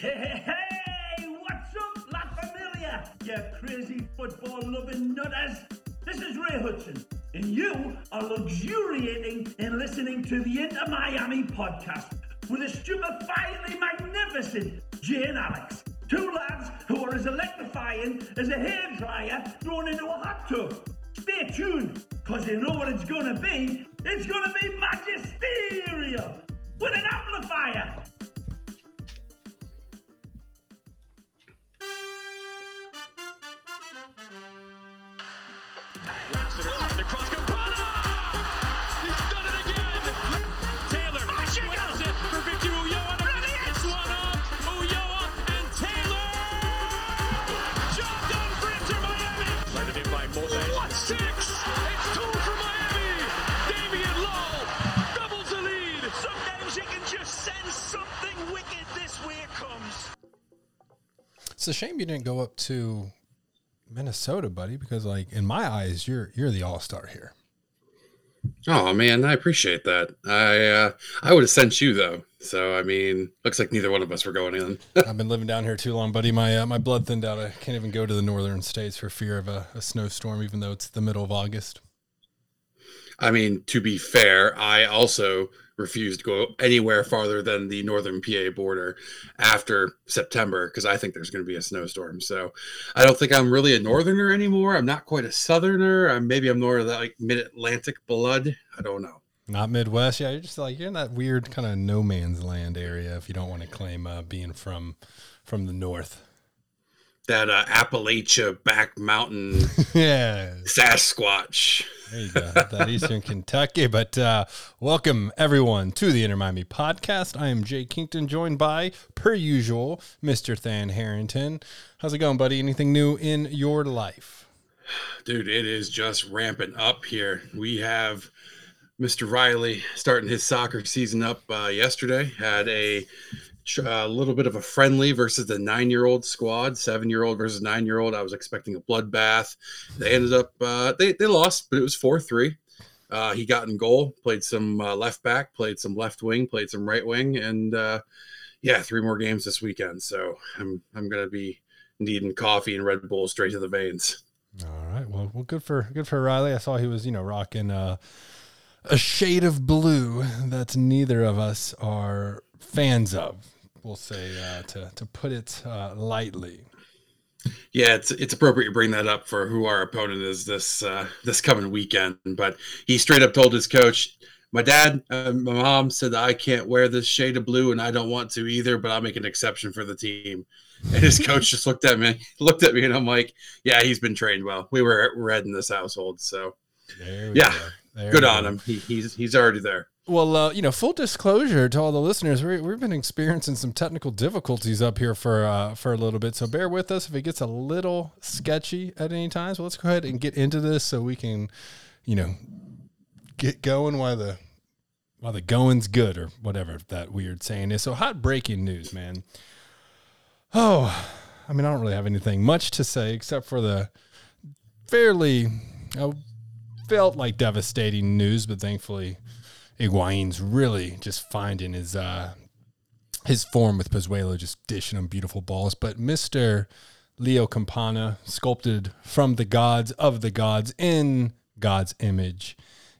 Hey, hey, hey! what's up, La Familia? You crazy football loving nutters. This is Ray Hudson, and you are luxuriating in listening to the Inter Miami podcast with the stupefyingly magnificent Jay and Alex. Two lads who are as electrifying as a hairdryer thrown into a hot tub. Stay tuned, because you know what it's gonna be. It's gonna be magisterial with an amplifier. It's a shame you didn't go up to Minnesota, buddy, because like in my eyes, you're you're the all star here. Oh man, I appreciate that. I uh, I would have sent you though. So I mean, looks like neither one of us were going in. I've been living down here too long, buddy. My uh, my blood thinned out. I can't even go to the northern states for fear of a, a snowstorm, even though it's the middle of August. I mean, to be fair, I also refused to go anywhere farther than the northern PA border after September because I think there's going to be a snowstorm. So I don't think I'm really a northerner anymore. I'm not quite a southerner. I'm, maybe I'm more of that like mid Atlantic blood. I don't know. Not Midwest, yeah. You're just like you're in that weird kind of no man's land area if you don't want to claim uh, being from from the north. That uh, Appalachia back mountain yeah, Sasquatch. There you go, that Eastern Kentucky. But uh, welcome everyone to the Inter Miami podcast. I am Jay Kington, joined by, per usual, Mr. Than Harrington. How's it going, buddy? Anything new in your life? Dude, it is just ramping up here. We have Mr. Riley starting his soccer season up uh, yesterday. Had a a little bit of a friendly versus the nine year old squad, seven year old versus nine year old. I was expecting a bloodbath. They ended up, uh, they, they lost, but it was 4 3. Uh, he got in goal, played some uh, left back, played some left wing, played some right wing, and uh, yeah, three more games this weekend. So I'm I'm gonna be needing coffee and Red Bull straight to the veins. All right. Well, well, good for good for Riley. I saw he was, you know, rocking uh, a shade of blue that neither of us are fans of. We'll say uh, to to put it uh, lightly. Yeah, it's it's appropriate to bring that up for who our opponent is this uh, this coming weekend. But he straight up told his coach, "My dad, uh, my mom said I can't wear this shade of blue, and I don't want to either. But I'll make an exception for the team." And his coach just looked at me, looked at me, and I'm like, "Yeah, he's been trained well. We were red in this household, so yeah, good on him. He, he's he's already there." Well, uh, you know, full disclosure to all the listeners, we, we've been experiencing some technical difficulties up here for uh, for a little bit, so bear with us if it gets a little sketchy at any time. So let's go ahead and get into this so we can, you know, get going while the while the going's good or whatever that weird saying is. So hot breaking news, man. Oh, I mean, I don't really have anything much to say except for the fairly, I felt like devastating news, but thankfully. Higuain's really just finding his uh, his form with Pozuelo, just dishing him beautiful balls. But Mister Leo Campana, sculpted from the gods of the gods in God's image,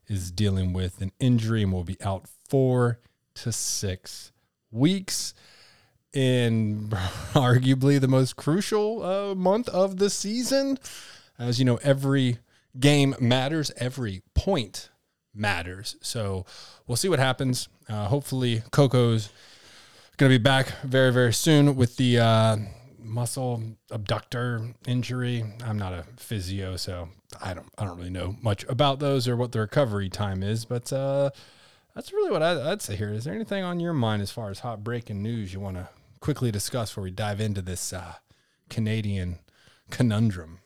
is dealing with an injury and will be out four to six weeks. In arguably the most crucial uh, month of the season, as you know, every game matters, every point matters. So we'll see what happens. Uh, hopefully, Coco's going to be back very, very soon with the uh, muscle abductor injury. I'm not a physio, so I don't I don't really know much about those or what the recovery time is. But uh, that's really what I, would say here. Is there anything on your mind as far as hot breaking news you want to quickly discuss before we dive into this uh, Canadian conundrum?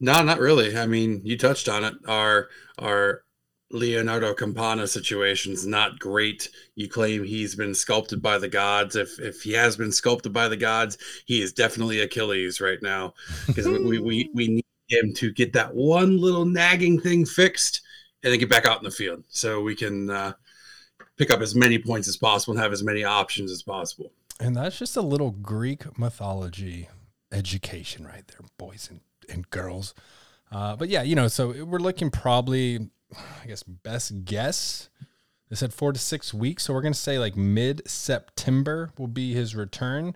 No, not really. I mean, you touched on it. Our our Leonardo Campana situation's not great. You claim he's been sculpted by the gods. If if he has been sculpted by the gods, he is definitely Achilles right now because we, we we need him to get that one little nagging thing fixed and then get back out in the field so we can uh, pick up as many points as possible and have as many options as possible. And that's just a little Greek mythology education right there, boys and, and girls. Uh, but yeah, you know, so we're looking probably, I guess, best guess. They said four to six weeks. So we're going to say like mid September will be his return.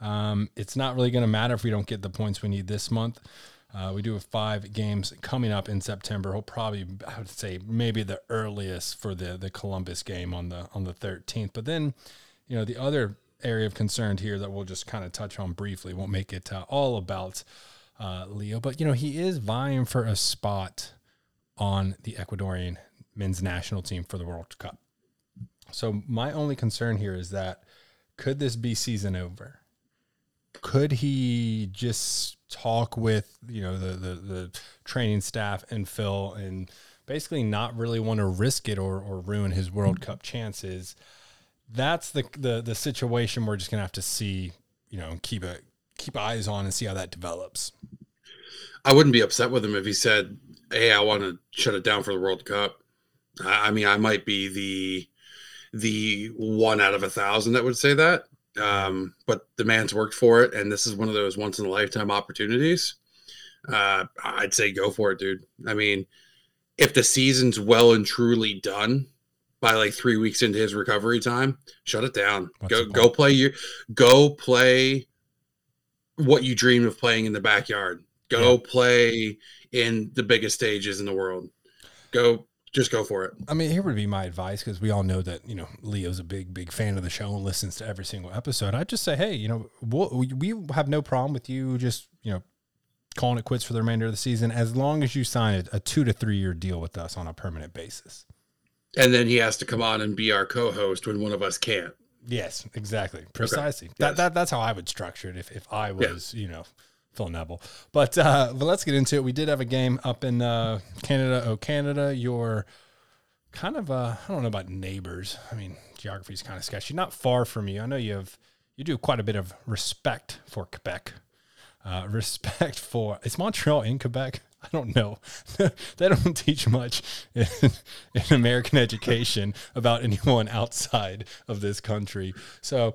Um, it's not really going to matter if we don't get the points we need this month. Uh, we do have five games coming up in September. He'll probably, I would say, maybe the earliest for the the Columbus game on the on the 13th. But then, you know, the other area of concern here that we'll just kind of touch on briefly. Won't make it uh, all about uh, Leo, but you know, he is vying for a spot on the Ecuadorian men's national team for the World Cup. So my only concern here is that could this be season over? Could he just talk with you know the the, the training staff and Phil and basically not really want to risk it or or ruin his World Cup chances? That's the the the situation we're just gonna have to see. You know, keep a keep eyes on and see how that develops. I wouldn't be upset with him if he said, "Hey, I want to shut it down for the World Cup." I mean, I might be the the one out of a thousand that would say that. Um, but the man's worked for it, and this is one of those once in a lifetime opportunities. Uh, I'd say go for it, dude. I mean, if the season's well and truly done by like three weeks into his recovery time, shut it down. What's go go play your go play what you dream of playing in the backyard. Go Yeah. play in the biggest stages in the world. Go just go for it. I mean, here would be my advice because we all know that you know Leo's a big, big fan of the show and listens to every single episode. I'd just say, hey, you know, we'll, we we have no problem with you just you know calling it quits for the remainder of the season as long as you sign a, a two to three year deal with us on a permanent basis. And then he has to come on and be our co-host when one of us can't. Yes, exactly, precisely. That, Yes. that that's how I would structure it if if I was you know Phil Neville. But uh, but let's get into it. We did have a game up in uh, Canada. Oh, Canada, your kind of uh, I don't know about neighbors. I mean, geography is kind of sketchy. Not far from you. I know you have you do quite a bit of respect for Quebec. Uh, respect for is Montreal in Quebec? I don't know. they don't teach much in, in American education about anyone outside of this country. So,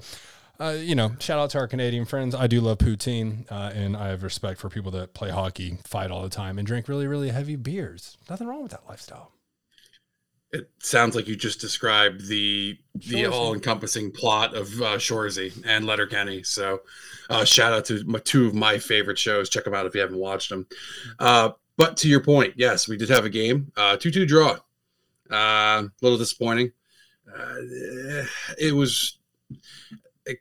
uh, you know, shout out to our Canadian friends. I do love poutine, uh, and I have respect for people that play hockey, fight all the time, and drink really, really heavy beers. Nothing wrong with that lifestyle. It sounds like you just described the the all-encompassing plot of uh, Shoresy and Letterkenny. So, uh, shout out to my, two of my favorite shows. Check them out if you haven't watched them. Uh, but to your point, yes, we did have a game, uh, two-two draw. Uh, a little disappointing. Uh, it was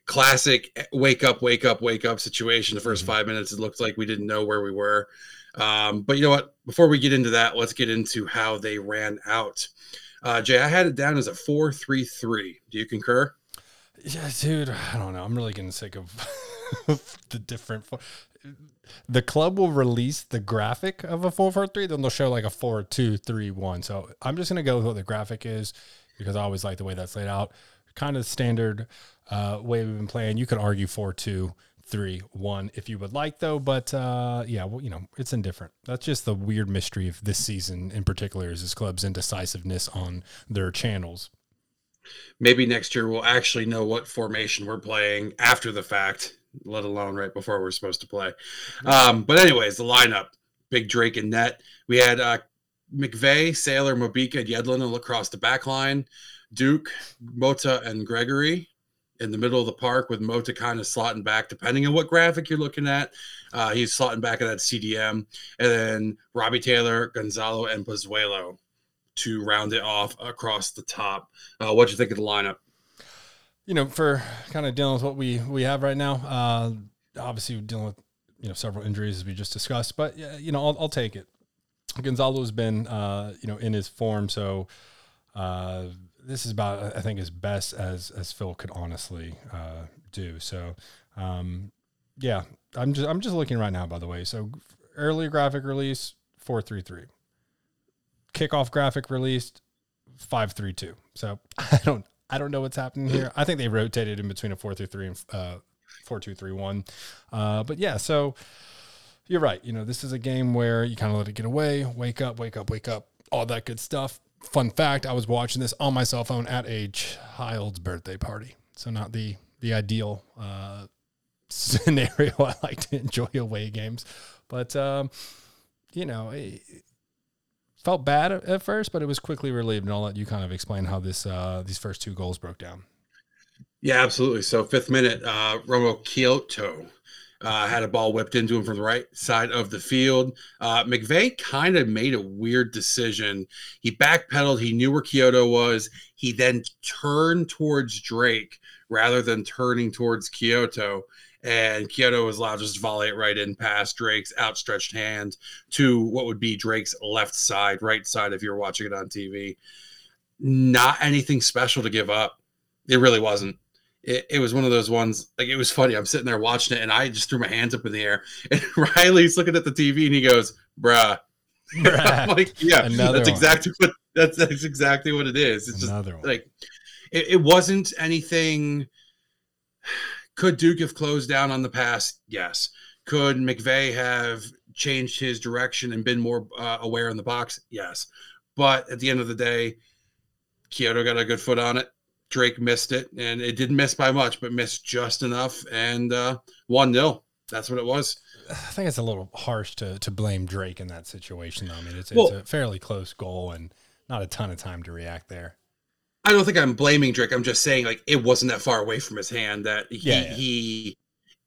classic wake up, wake up, wake up situation. The 1st Mhm. five minutes, it looked like we didn't know where we were. Um, but you know what? Before we get into that, let's get into how they ran out. Uh, Jay, I had it down as a four-three-three. Do you concur? Yeah, dude. I don't know. I'm really getting sick of the different. The club will release the graphic of a four four three, then they'll show like a four two three one. So I'm just gonna go with what the graphic is because I always like the way that's laid out. Kind of standard uh, way we've been playing. You could argue four two three one if you would like though, but uh, yeah, well, you know, it's indifferent. That's just the weird mystery of this season in particular is this club's indecisiveness on their channels. Maybe next year we'll actually know what formation we're playing after the fact, let alone right before we're supposed to play. Um, but anyways, the lineup: Big Drake and net. We had uh, McVey, Sailor, Mabika, and Yedlin across the back line. Duke, Mota, and Gregore in the middle of the park with Mota kind of slotting back, depending on what graphic you're looking at. Uh, he's slotting back at that CDM. And then Robbie Taylor, Gonzalo, and Pozuelo to round it off across the top. Uh, what'd you think of the lineup? you know, for kind of dealing with what we we have right now, uh, obviously dealing with you know several injuries as we just discussed, but you know, I'll, I'll take it. Gonzalo's been uh, you know in his form, so uh, this is about I think as best as as Phil could honestly uh, do. So um, yeah, I'm just I'm just looking right now. By the way, so early graphic release four three three, kickoff graphic released five three two. So I don't I don't know what's happening here. I think they rotated in between a four three three and uh, four two three one. Uh, but yeah, so you're right. You know, this is a game where you kind of let it get away, wake up, wake up, wake up, all that good stuff. Fun fact: I was watching this on my cell phone at a child's birthday party. So not the the ideal uh, scenario. I like to enjoy away games, but um, you know, it felt bad at, first, but it was quickly relieved. And I'll let you kind of explain how this uh, these first two goals broke down. Yeah, absolutely. So fifth minute, uh, Romell Quioto uh, had a ball whipped into him from the right side of the field. Uh, McVey kind of made a weird decision. He backpedaled. He knew where Quioto was. He then turned towards Drake rather than turning towards Quioto. And Quioto was allowed to just volley it right in past Drake's outstretched hand to what would be Drake's left side, right side, if you're watching it on TV. Not anything special to give up. It really wasn't it, it, was one of those ones like it was funny. I'm sitting there watching it and I just threw my hands up in the air and Riley's looking at the TV and he goes, bruh. bruh. Like, yeah, Another that's one. exactly what that's that's exactly what it is. It's Another just one. like it, it wasn't anything. Could Duke have closed down on the pass? Yes. Could McVey have changed his direction and been more uh, aware in the box? Yes. But at the end of the day, Quioto got a good foot on it. Drake missed it, and it didn't miss by much, but missed just enough, and uh, one 0 That's what it was. I think it's a little harsh to to blame Drake in that situation. Though. I mean, it's, well, it's a fairly close goal, and not a ton of time to react there. I don't think I'm blaming Drake. I'm just saying like it wasn't that far away from his hand that he yeah, yeah. he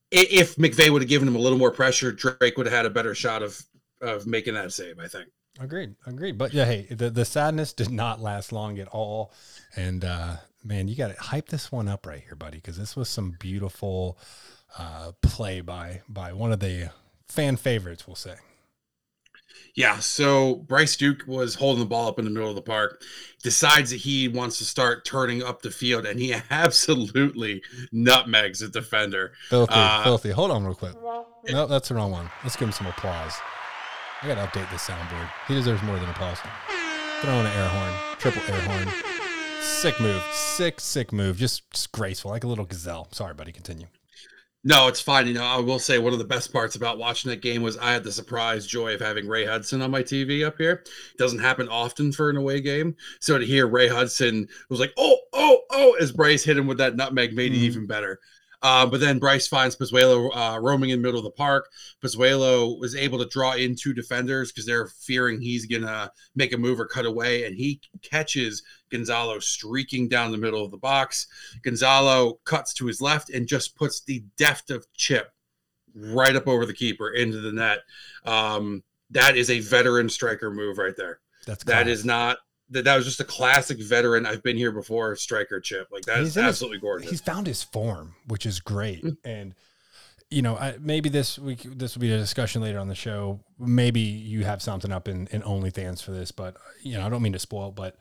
if McVey would have given him a little more pressure, Drake would have had a better shot of of making that save. I think. Agreed. Agreed. But yeah, hey, the the sadness did not last long at all, and uh, man, you got to hype this one up right here, buddy, because this was some beautiful uh, play by by one of the fan favorites, we'll say. Yeah, so Bryce Duke was holding the ball up in the middle of the park, decides that he wants to start turning up the field, and he absolutely nutmegs a defender. Filthy, uh, filthy. Hold on real quick. No, that's the wrong one. Let's give him some applause. I gotta update this soundboard. He deserves more than applause. Throw in an air horn, triple air horn. Sick move. Sick, sick move. Just, just graceful, like a little gazelle. Sorry, buddy. Continue. No, it's fine. You know, I will say one of the best parts about watching that game was I had the surprise joy of having Ray Hudson on my TV up here. It doesn't happen often for an away game. So to hear Ray Hudson was like, oh, oh, oh, as Bryce hit him with that nutmeg made mm-hmm. it even better. Uh, but then Bryce finds Pozuelo uh, roaming in the middle of the park. Pozuelo was able to draw in two defenders because they're fearing he's going to make a move or cut away. And he catches Gonzalo streaking down the middle of the box. Gonzalo cuts to his left and just puts the deft of chip right up over the keeper into the net. Um, that is a veteran striker move right there. That's that is not that that was just a classic veteran. I've been here before striker chip. Like that is absolutely his, gorgeous. He's found his form, which is great. Mm-hmm. And you know, I, maybe this week this will be a discussion later on the show. Maybe you have something up in in OnlyFans for this, but you know, I don't mean to spoil, but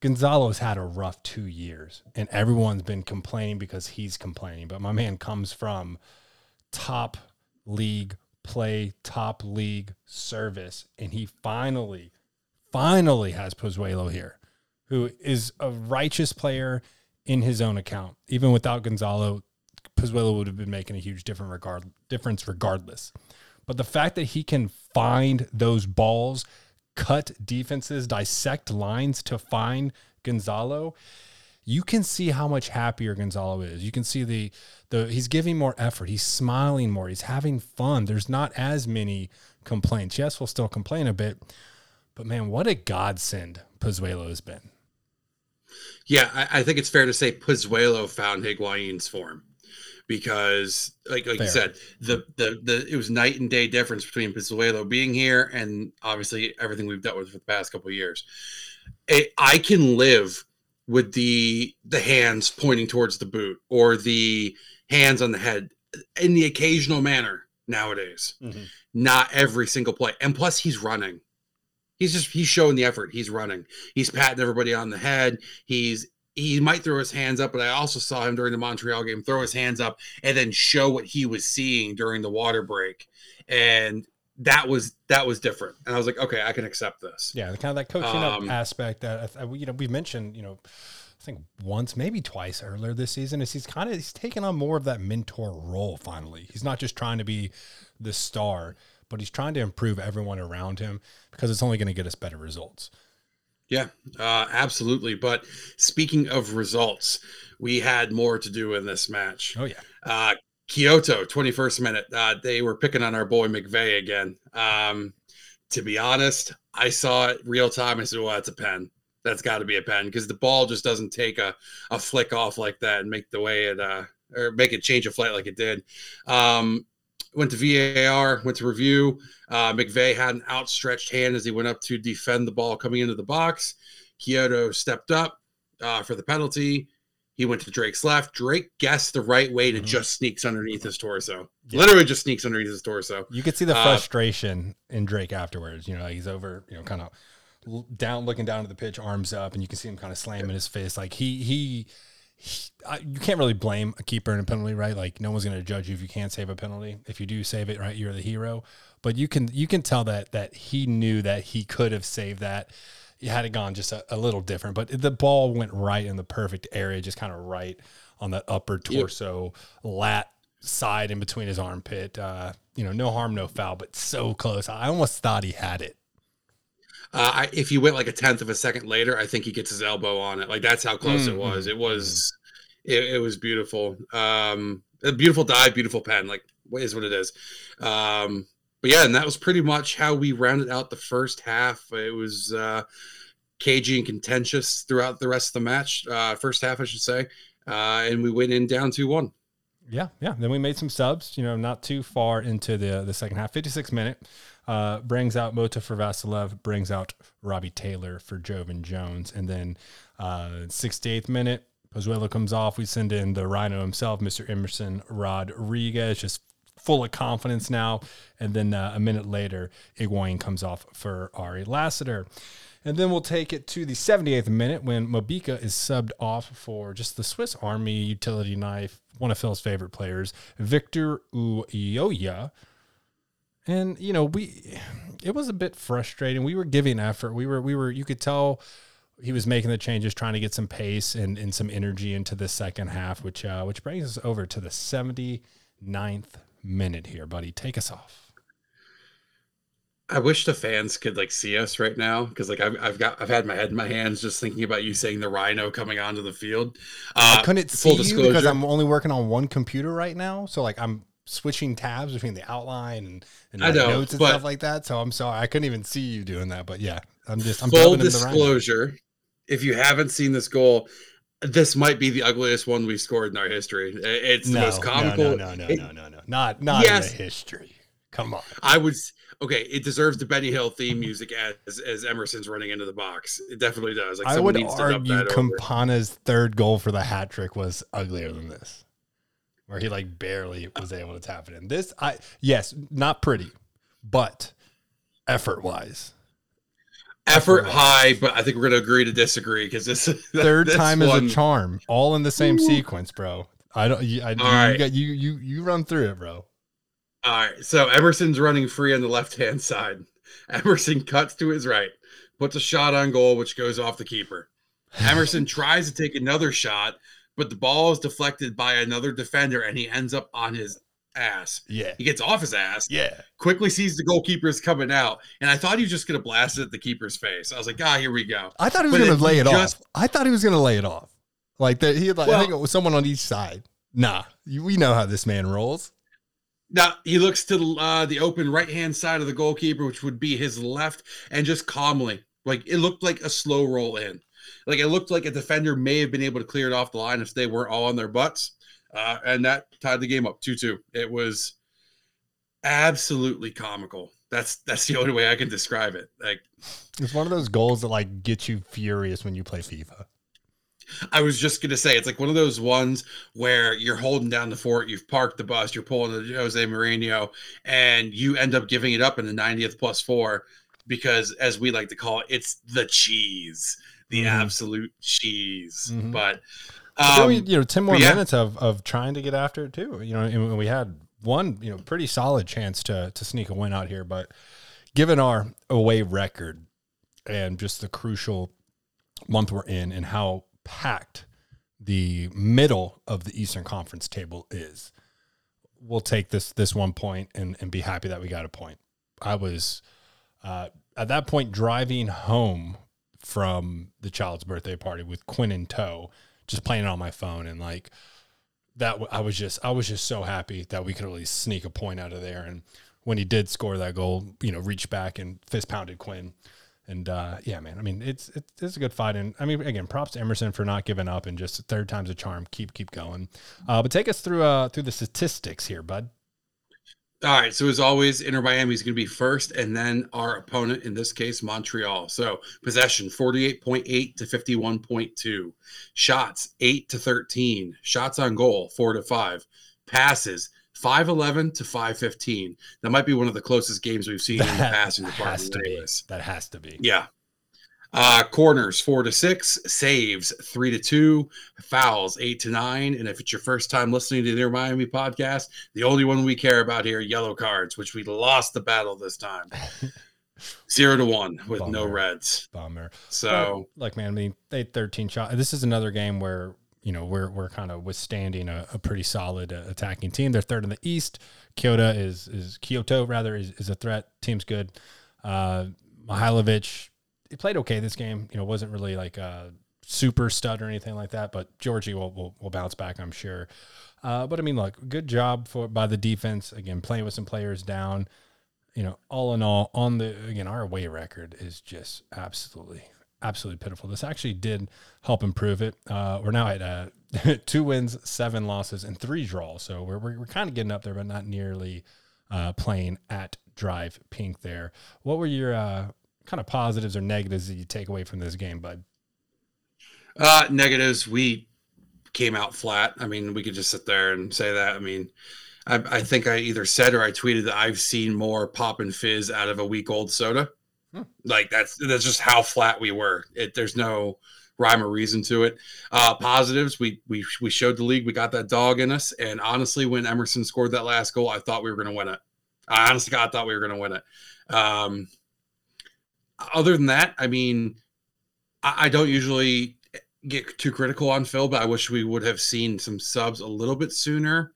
Gonzalo's had a rough two years, and everyone's been complaining because he's complaining. But my man comes from top league play, top league service, and he finally finally has Pozuelo here, who is a righteous player in his own account. Even without Gonzalo, Pozuelo would have been making a huge different regard difference regardless. But the fact that he can find those balls, cut defenses, dissect lines to find Gonzalo, you can see how much happier Gonzalo is. You can see the the he's giving more effort. He's smiling more. He's having fun. There's not as many complaints. Yes, we'll still complain a bit, but man, what a godsend Pozuelo has been. Yeah, I, I think it's fair to say Pozuelo found Higuain's form because, like like Fair. you said, the, the the it was night and day difference between Pozuelo being here and obviously everything we've dealt with for the past couple of years. It, I can live with the the hands pointing towards the boot or the hands on the head in the occasional manner nowadays. Mm-hmm. Not every single play, and plus he's running he's just he's showing the effort. He's running. He's patting everybody on the head. He's he might throw his hands up, but I also saw him during the Montreal game throw his hands up and then show what he was seeing during the water break. And that was that was different. And I was like, okay, I can accept this. Yeah, the kind of that coaching um, up aspect that you know we've mentioned, you know, I think once, maybe twice earlier this season, is he's kind of he's taken on more of that mentor role. Finally, he's not just trying to be the star but he's trying to improve everyone around him because it's only going to get us better results. Yeah, uh, absolutely. But speaking of results, we had more to do in this match. Oh yeah. Uh, Quioto, 21st minute. Uh, they were picking on our boy McVey again. Um, to be honest, I saw it real time. I said, well, that's a pen. That's got to be a pen because the ball just doesn't take a, a flick off like that and make the way it, uh, or make it change a flight like it did. Um, went to VAR, went to review. Uh, McVey had an outstretched hand as he went up to defend the ball coming into the box. Quioto stepped up uh, for the penalty. He went to Drake's left. Drake guessed the right way to Mhm. just sneaks underneath his torso. Yeah. Literally just sneaks underneath his torso. You could see the Uh, frustration in Drake afterwards. You know, he's over, you know, kind of down, looking down at the pitch, arms up, and you can see him kind of slamming his fist. Like he, he, he I, you can't really blame a keeper in a penalty, right? Like no one's going to judge you if you can't save a penalty. If you do save it, right, you're the hero. But you can, you can tell that that he knew that he could have saved that. He Had it gone just a, a little different, but the ball went right in the perfect area, just kind of right on the upper torso, lat side in between his armpit. Uh, you know, no harm, no foul, but so close. I almost thought he had it. Uh, I, if he went like a tenth of a second later, I think he gets his elbow on it. Like that's how close it Mm, was. mm, It was, it, it was beautiful. Um, a beautiful dive, beautiful pen. Like what is what it is. Um, but yeah, and that was pretty much how we rounded out the first half. It was uh, cagey and contentious throughout the rest of the match. Uh, first half, I should say, uh, and we went in down two one. Yeah, yeah. Then we made some subs, you know, not too far into the the second half. 56 minute uh, brings out Mota for Vassilev, brings out Robbie Taylor for Jovan Jones. And then uh, 68th minute, Pozuelo comes off. We send in the Rhino himself, Mr. Emerson Rodriguez, just full of confidence now. And then uh, a minute later, Higuain comes off for Ari Lassiter. And then we'll take it to the 78th minute when Mabika is subbed off for just the Swiss Army utility knife, one of Phil's favorite players, Victor Ulloa. And you know, we it was a bit frustrating. We were giving effort. We were we were you could tell he was making the changes, trying to get some pace and, and some energy into the second half, which uh, which brings us over to the 79th minute here, buddy. Take us off. I wish the fans could like see us right now because like I've, I've got I've had my head in my hands just thinking about you saying the Rhino coming onto the field. Uh, I couldn't see you because I'm only working on one computer right now. So like I'm switching tabs between the outline and, and I know, notes and stuff like that. So I'm sorry, I couldn't even see you doing that. But yeah, I'm just I'm full dubbing him the disclosure if you haven't seen this goal this might be the ugliest one we scored in our history it's the most comical no, no, no, it- no, no, no, not not Yes. in the history. Come on. i would okay it deserves the benny hill theme music as as emerson's running into the box it definitely does like I would argue. Campana's third goal for the hat trick was uglier than this, where he like barely was able to tap it in. This, I yes, not pretty, but effort wise, effort high but i think we're going to agree to disagree because this third this time one- is a charm, all in the same sequence, bro. I don't. You, I, you, right. got, you you you run through it, bro. All right, so Emerson's running free on the left hand side. Emerson cuts to his right, puts a shot on goal, which goes off the keeper. Emerson tries to take another shot, but the ball is deflected by another defender, and he ends up on his ass. Yeah, He gets off his ass, yeah. quickly sees the goalkeeper's coming out, and I thought he was just going to blast it at the keeper's face. I was like, ah, here we go. I thought he was gonna lay it just- off. I thought he was gonna lay it off. Like that, he had like I think it was someone on each side. Nah, you, we know how this man rolls. Now he looks to the, uh, the open right hand side of the goalkeeper, which would be his left, and just calmly, like it looked like a slow roll in. Like it looked like a defender may have been able to clear it off the line if they weren't all on their butts, uh, and that tied the game up two two. It was absolutely comical. That's that's the only way I can describe it. Like It's one of those goals that like gets you furious when you play FIFA. I was just gonna say, it's like one of those ones where you're holding down the fort, you've parked the bus, you're pulling the Jose Mourinho, and you end up giving it up in the 90th plus four because, as we like to call it, it's the cheese, the Mhm. absolute cheese. Mhm. But then we, um, you know, ten more yeah. minutes of of trying to get after it too. You know, and we had one, you know, pretty solid chance to to sneak a win out here, but given our away record and just the crucial month we're in and how packed the middle of the Eastern Conference table is, we'll take this this one point and and be happy that we got a point. I was uh, at that point driving home from the child's birthday party with Quinn in tow, just playing it on my phone and like that. I was just I was just so happy that we could at least sneak a point out of there. And when he did score that goal, you know, reached back and fist pounded Quinn. And uh, yeah, man, I mean, it's, it's it's a good fight, and I mean, again, props to Emerson for not giving up and just third time's a charm. Keep keep going. Uh, but take us through uh through the statistics here, bud. All right. So as always, Inter Miami is going to be first, and then our opponent in this case, Montreal. So possession forty-eight point eight to fifty-one point two, shots eight to thirteen, shots on goal four to five, passes 511 to 515. That might be one of the closest games we've seen That in the passing has department. to be. That has to be. Yeah. Uh, corners four to six, saves three to two, fouls eight to nine. And if it's your first time listening to the Near Miami podcast, the only one we care about here, yellow cards, which we lost the battle this time. Zero to one with no reds. Bummer. So But, like man, I mean, they had 13 shots. This is another game where you know we're we're kind of withstanding a, a pretty solid uh, attacking team. They're third in the East. Quioto is is Quioto rather is, is a threat. Team's good. Uh, Mihailovic, he played okay this game. You know, wasn't really like a super stud or anything like that. But Georgie will will, will bounce back, I'm sure. Uh, but I mean, look, good job for by the defense again, playing with some players down you know, all in all, on the again, our away record is just absolutely, absolutely pitiful. This actually did help improve it. Uh, we're now at uh, two wins, seven losses, and three draws. So we're we're, we're kind of getting up there, but not nearly uh, playing at DRV PNK. There, what were your uh, kind of positives or negatives that you take away from this game, bud? Uh, negatives. We came out flat. I mean, we could just sit there and say that. I mean, I, I think I either said or I tweeted that I've seen more pop and fizz out of a week old soda. Hmm. Like that's that's just how flat we were. It, there's no rhyme or reason to it. Uh, positives. We we we showed the league we got that dog in us. And honestly, when Emerson scored that last goal, I thought we were going to win it. I honestly God, I thought we were going to win it. Um, other than that, I mean, I, I don't usually get too critical on Phil, but I wish we would have seen some subs a little bit sooner.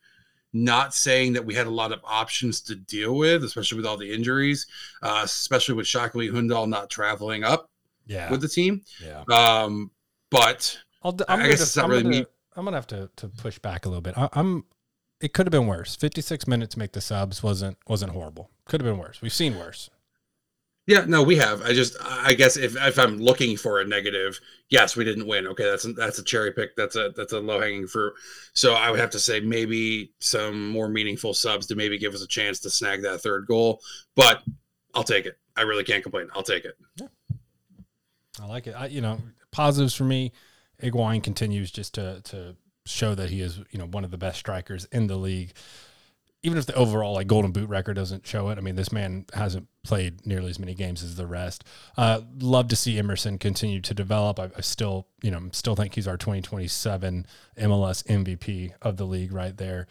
Not saying that we had a lot of options to deal with, especially with all the injuries, uh, especially with Shockley Hundal not traveling up Yeah, with the team. yeah. Um, but I'll, d- I I'm guess gonna, it's not I'm really gonna, me. I'm gonna have to, to push back a little bit. I, I'm. It could have been worse. 56 minutes to make the subs wasn't wasn't horrible. Could have been worse. We've seen worse. Yeah, no, we have. I just, I guess if, if I'm looking for a negative, yes, we didn't win. Okay, that's that's a cherry pick. That's a that's a low hanging fruit. So I would have to say maybe some more meaningful subs to maybe give us a chance to snag that third goal. But I'll take it. I really can't complain. I'll take it. Yeah. I like it. I, you know, positives for me. Higuain continues just to to show that he is you know one of the best strikers in the league. Even if the overall like golden boot record doesn't show it, I mean this man hasn't played nearly as many games as the rest. Uh, love to see Emerson continue to develop. I, I still you know still think he's our 2027 MLS MVP of the league right there.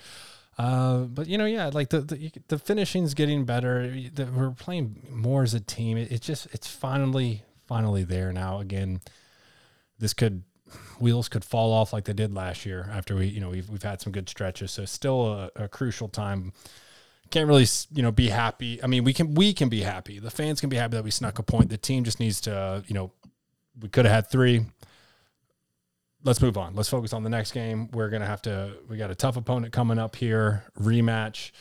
Uh, but you know, yeah, like the the, the finishing's getting better. The, we're playing more as a team. It, just it's finally finally there now. Again, this could wheels could fall off like they did last year after we you know we've we've had some good stretches. So still a, a crucial time. Can't really you know be happy. I mean, we can we can be happy. The fans can be happy that we snuck a point. The team just needs to you know we could have had three let's move on. Let's focus on the next game. We're gonna have to. We got a tough opponent coming up here. Rematch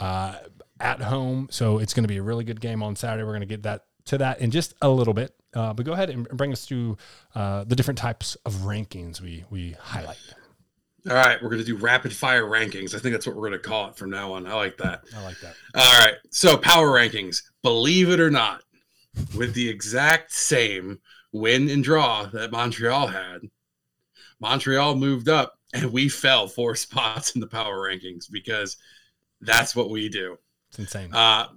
uh, at home, so it's gonna be a really good game on Saturday. We're gonna get that to that in just a little bit. Uh, but go ahead and bring us through uh, the different types of rankings we we highlight. All right, we're gonna do rapid fire rankings. I think that's what we're gonna call it from now on. I like that. I like that. All right. So power rankings, believe it or not, with the exact same win and draw that Montreal had, Montreal moved up and we fell four spots in the power rankings because that's what we do. It's insane. Uh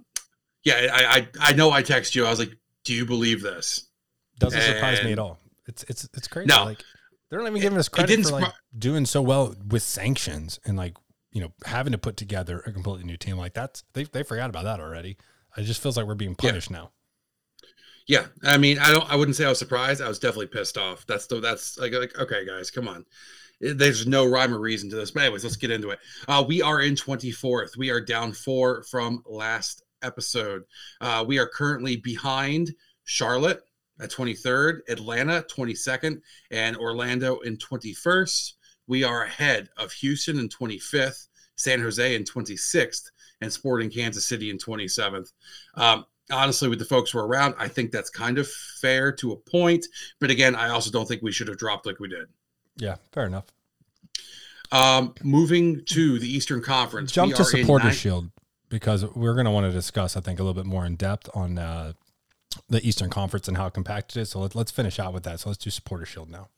yeah, I I, I know I text you. I was like, do you believe this? Doesn't surprise me at all. It's it's it's crazy. No. like they're not even giving us credit for like surpri- doing so well with sanctions and like you know having to put together a completely new team. Like that's they they forgot about that already. It just feels like we're being Yeah. punished now. Yeah, I mean, I don't. I wouldn't say I was surprised. I was definitely pissed off. That's the. That's like, like okay, guys, come on. There's no rhyme or reason to this. But anyways, let's get into it. Uh, we are in 24th. We are down four from last episode. Uh, we are currently behind Charlotte at 23rd, Atlanta 22nd, and Orlando in 21st. We are ahead of Houston in 25th, San Jose in 26th, and Sporting Kansas City in 27th. Um, honestly, with the folks who are around, I think that's kind of fair to a point. But again, I also don't think we should have dropped like we did. Yeah, fair enough. Um, moving to the Eastern Conference, Jump to supporter ninth- shield because we're going to want to discuss, I think, a little bit more in depth on uh, the Eastern Conference and how compact it is. So let, let's finish out with that. So let's do supporter shield now.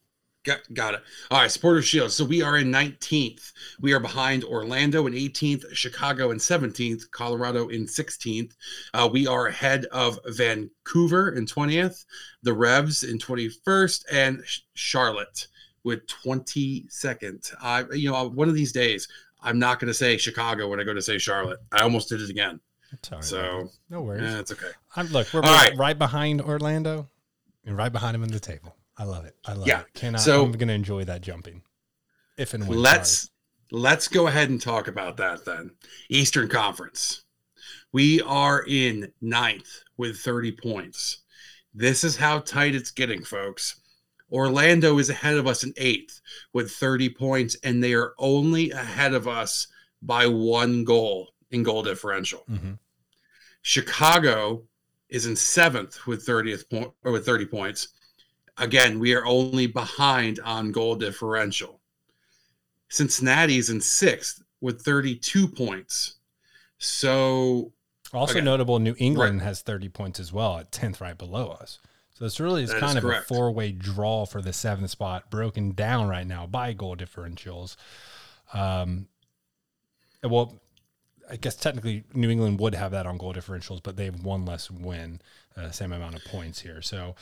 Got, got it. All right, Supporter Shield. So we are in 19th. We are behind Orlando in 18th, Chicago in 17th, Colorado in 16th. Uh, we are ahead of Vancouver in 20th, the Revs in 21st, and Charlotte with 22nd. I, you know, one of these days, I'm not going to say Chicago when I go to say Charlotte. I almost did it again. It's all right. So no worries. eh, it's okay. I'm, look, we're right. right. behind Orlando and right behind him in the table. I love it. I love Yeah. it. Cannot, So- I'm going to enjoy that jumping. If and when. let's let's go ahead and talk about that then eastern conference we are in ninth with 30 points this is how tight it's getting folks orlando is ahead of us in eighth with 30 points and they are only ahead of us by one goal in goal differential Mhm. chicago is in seventh with 30th point or with 30 points again we are only behind on goal differential Cincinnati's in sixth with 32 points. So Also Okay. notable, New England has 30 points as well at 10th, right below us. So this really is That kind of correct. a four way draw for the seventh spot, broken down right now by goal differentials. Um, well, I guess technically New England would have that on goal differentials, but they have one less win, uh, same amount of points here. So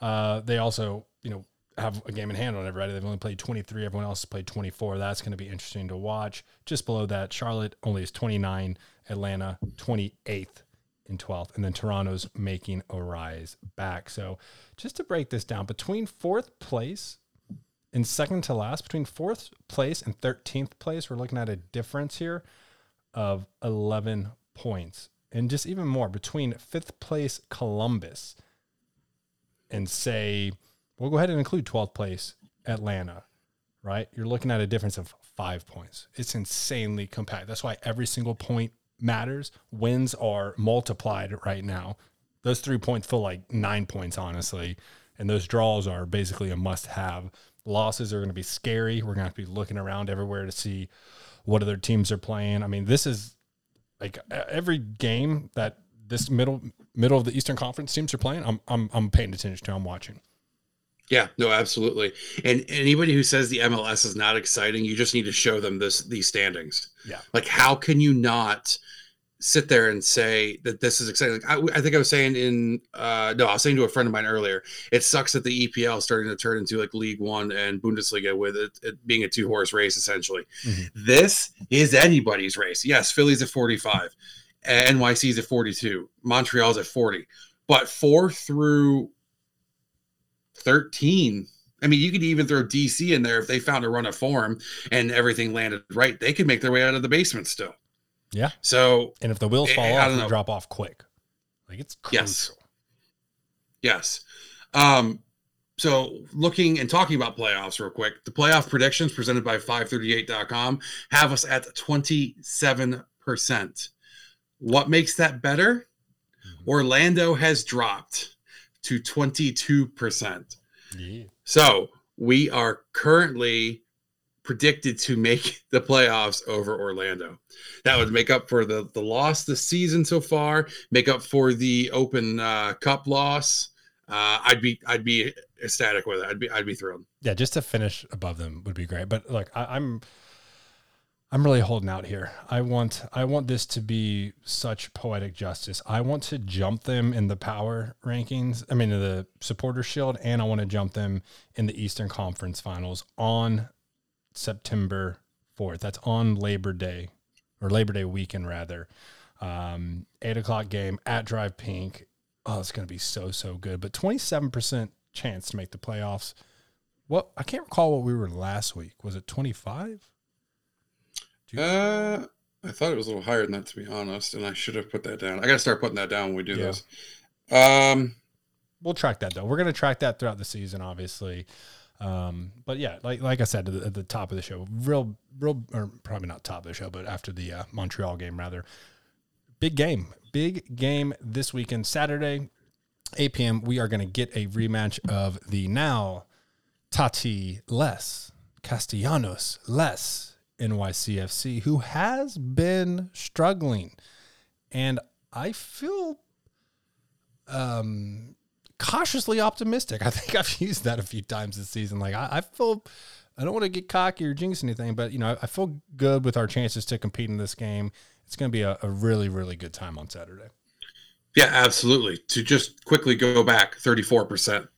uh, they also, you know, have a game in hand on everybody. They've only played 23. Everyone else has played 24. That's going to be interesting to watch. Just below that, Charlotte only is 29, Atlanta 28th in 12th, and then Toronto's making a rise back. So just to break this down, between fourth place and second to last, between fourth place and 13th place, we're looking at a difference here of 11 points. And just even more, between fifth place Columbus and say, we'll go ahead and include 12th place Atlanta, right? You're looking at a difference of five points. It's insanely compact. That's why every single point matters. Wins are multiplied right now. Those three points feel like nine points, honestly. And those draws are basically a must have. Losses are going to be scary. We're going to be looking around everywhere to see what other teams are playing. I mean, this is like every game that this middle middle of the Eastern Conference teams are playing. I'm I'm I'm paying attention to. I'm watching. yeah, no, absolutely. And anybody who says the MLS is not exciting, you just need to show them this these standings. Yeah. Like, how can you not sit there and say that this is exciting? Like, I, I think I was saying in uh no, I was saying to a friend of mine earlier, it sucks that the EPL is starting to turn into like League One and Bundesliga with it, it being a two horse race essentially. Mhm. This is anybody's race. Yes, Philly's at 45, NYC's at 42, Montreal's at 40, but four through 13. I mean, you could even throw DC in there if they found a run of form and everything landed right. They could make their way out of the basement still. Yeah. So And if the wheels fall I off, they drop off quick. Like it's crucial. Yes. Yes. Um, so looking and talking about playoffs real quick, the playoff predictions presented by 538.com have us at 27%. What makes that better? Mhm. Orlando has dropped to 22%. Yeah. So we are currently predicted to make the playoffs over Orlando. That would make up for the the loss this season so far, make up for the Open uh, Cup loss. Uh, I'd be I'd be ecstatic with it. I'd be I'd be thrilled. Yeah, just to finish above them would be great. But look, I, I'm I'm really holding out here. I want I want this to be such poetic justice. I want to jump them in the power rankings. I mean, the supporter shield, and I want to jump them in the Eastern Conference Finals on September fourth. That's on Labor Day or Labor Day weekend rather. Um, eight o'clock game at DRV PNK. Oh, it's going to be so so good. But twenty seven percent chance to make the playoffs. What I can't recall what we were last week. Was it twenty five? Uh, I thought it was a little higher than that to be honest, and I should have put that down. I got to start putting that down when we do Yeah. this. Um, we'll track that though. We're going to track that throughout the season, obviously. Um, but yeah, like like I said at the, at the, top of the show, real real or probably not top of the show, but after the uh, Montreal game rather, big game, big game this weekend, Saturday, 8 p.m. We are going to get a rematch of the now Taty Less Castellanos Less NYCFC, who has been struggling, and I feel um cautiously optimistic. I think I've used that a few times this season. Like I, I feel I don't want to get cocky or jinx anything, but you know, I feel good with our chances to compete in this game. It's going to be a, a really, really good time on Saturday. Yeah, absolutely. To just quickly go back, 34%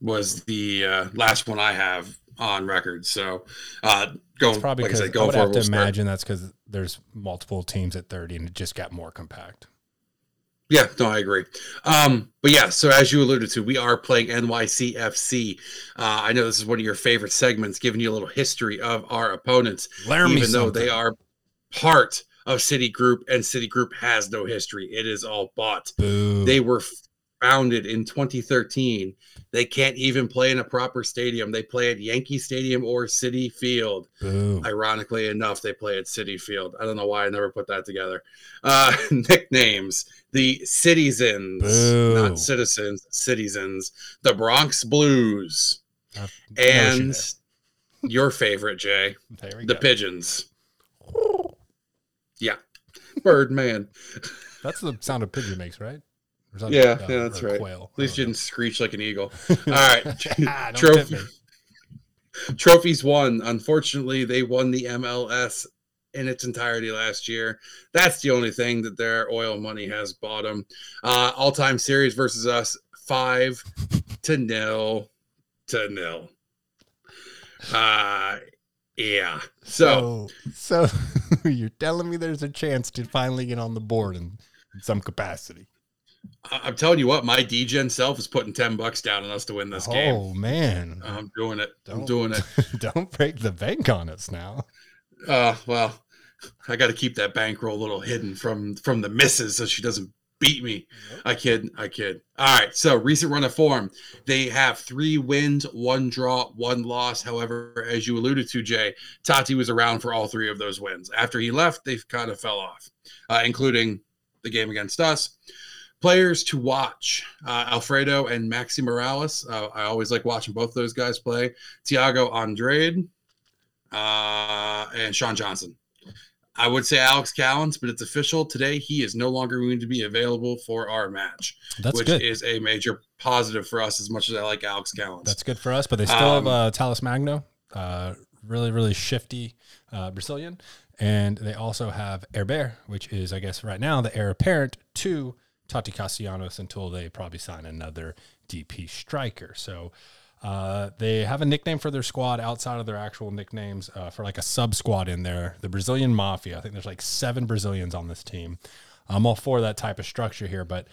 was the uh, last one I have on record. So, uh, going it's probably like I, I, would have to imagine that's because there's multiple teams at 30 and it just got more compact. Yeah, no, I agree. Um, but yeah, so as you alluded to, we are playing NYCFC. Uh, I know this is one of your favorite segments, giving you a little history of our opponents, even though they are part of Citigroup, and Citigroup has no history. It is all bought. Boo. They were founded in 2013. They can't even play in a proper stadium. They play at Yankee Stadium or Citi Field. Boo. Ironically enough, they play at Citi Field. I don't know why I never put that together. Uh, nicknames the Citizens, Boo. not citizens, citizens, the Bronx Blues, uh, and no your favorite, Jay, the go. Pigeons. Yeah, Birdman. That's the sound a pigeon makes, right? yeah, yeah, that's right. Quail. At least you didn't screech like an eagle. All right, trophy. Trophies won. Unfortunately, they won the MLS in its entirety last year. That's the only thing that their oil money has bought them. Uh, All time series versus us, five to nil to nil. Uh, yeah. So, so, so you're telling me there's a chance to finally get on the board in, in some capacity. I'm telling you what, my DGen self is putting 10 bucks down on us to win this oh, game. Oh, man. I'm doing it. Don't, I'm doing it. don't break the bank on us now. Uh, well, I got to keep that bankroll a little hidden from from the misses so she doesn't beat me. Yep. I kid, I kid. All right, so recent run of form. They have three wins, one draw, one loss. However, as you alluded to, Jay, Tati was around for all three of those wins. After he left, they kind of fell off, uh, including the game against us. Players to watch uh, Alfredo and Maxi Morales. Uh, I always like watching both those guys play. Thiago Andrade uh, and Sean Johnson. I would say Alex Callens, but it's official today. He is no longer going to be available for our match, That's which good. is a major positive for us. As much as I like Alex Callens, That's good for us. But they still um, have uh, Talles Magno, uh, really really shifty uh, Brazilian, and they also have Herbert, which is I guess right now the heir apparent to Tati Castellanos until they probably sign another DP striker. So uh, they have a nickname for their squad outside of their actual nicknames uh, for like a sub squad in there. The Brazilian Mafia. I think there's like seven Brazilians on this team. I'm all for that type of structure here, but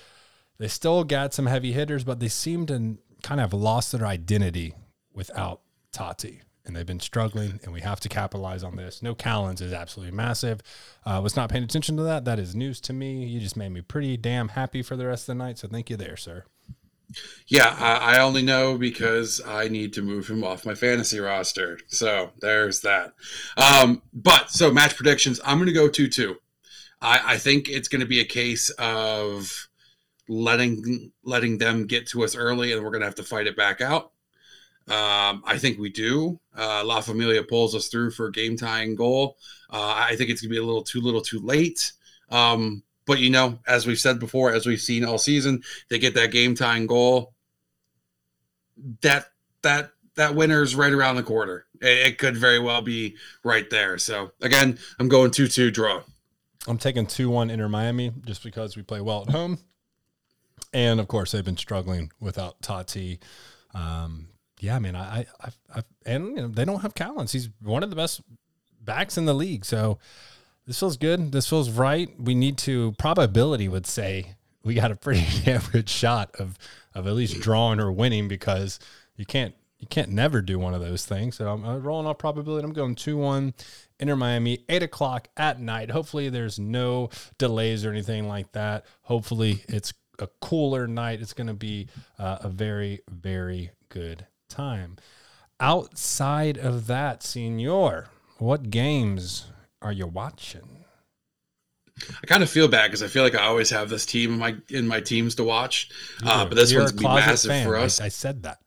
they still got some heavy hitters, but they seem to kind of have lost their identity without Tati. And they've been struggling, and we have to capitalize on this. No Callens is absolutely massive. Uh, was not paying attention to that. That is news to me. You just made me pretty damn happy for the rest of the night. So thank you there, sir. Yeah, I, I, only know because I need to move him off my fantasy roster. So there's that. Um, but so match predictions, I'm going to go 2 2. I, I think it's going to be a case of letting letting them get to us early and we're going to have to fight it back out. Um, I think we do. Uh, La Familia pulls us through for a game tying goal. Uh, I think it's going to be a little too little too late. Um, but you know, as we've said before, as we've seen all season, they get that game tying goal. That that that winner is right around the corner. It, it, could very well be right there. So again, I'm going two two draw. I'm taking two one Inter Miami just because we play well at home, and of course they've been struggling without Tati. Um, yeah, I mean, I, I, I, and you know, they don't have Callens. He's one of the best backs in the league. So this feels good. This feels right. We need to probability would say we got a pretty damn good shot of of at least drawing or winning because you can't you can't never do one of those things. So I'm, rolling off probability. I'm going two one. Inter Miami, eight o'clock at night. Hopefully, there's no delays or anything like that. Hopefully, it's a cooler night. It's going to be uh, a very, very good time. Outside of that, Senor, what games are you watching? I kind of feel bad because I feel like I always have this team in my in my teams to watch, uh, but this you're one's be massive fan. for us. I, said that.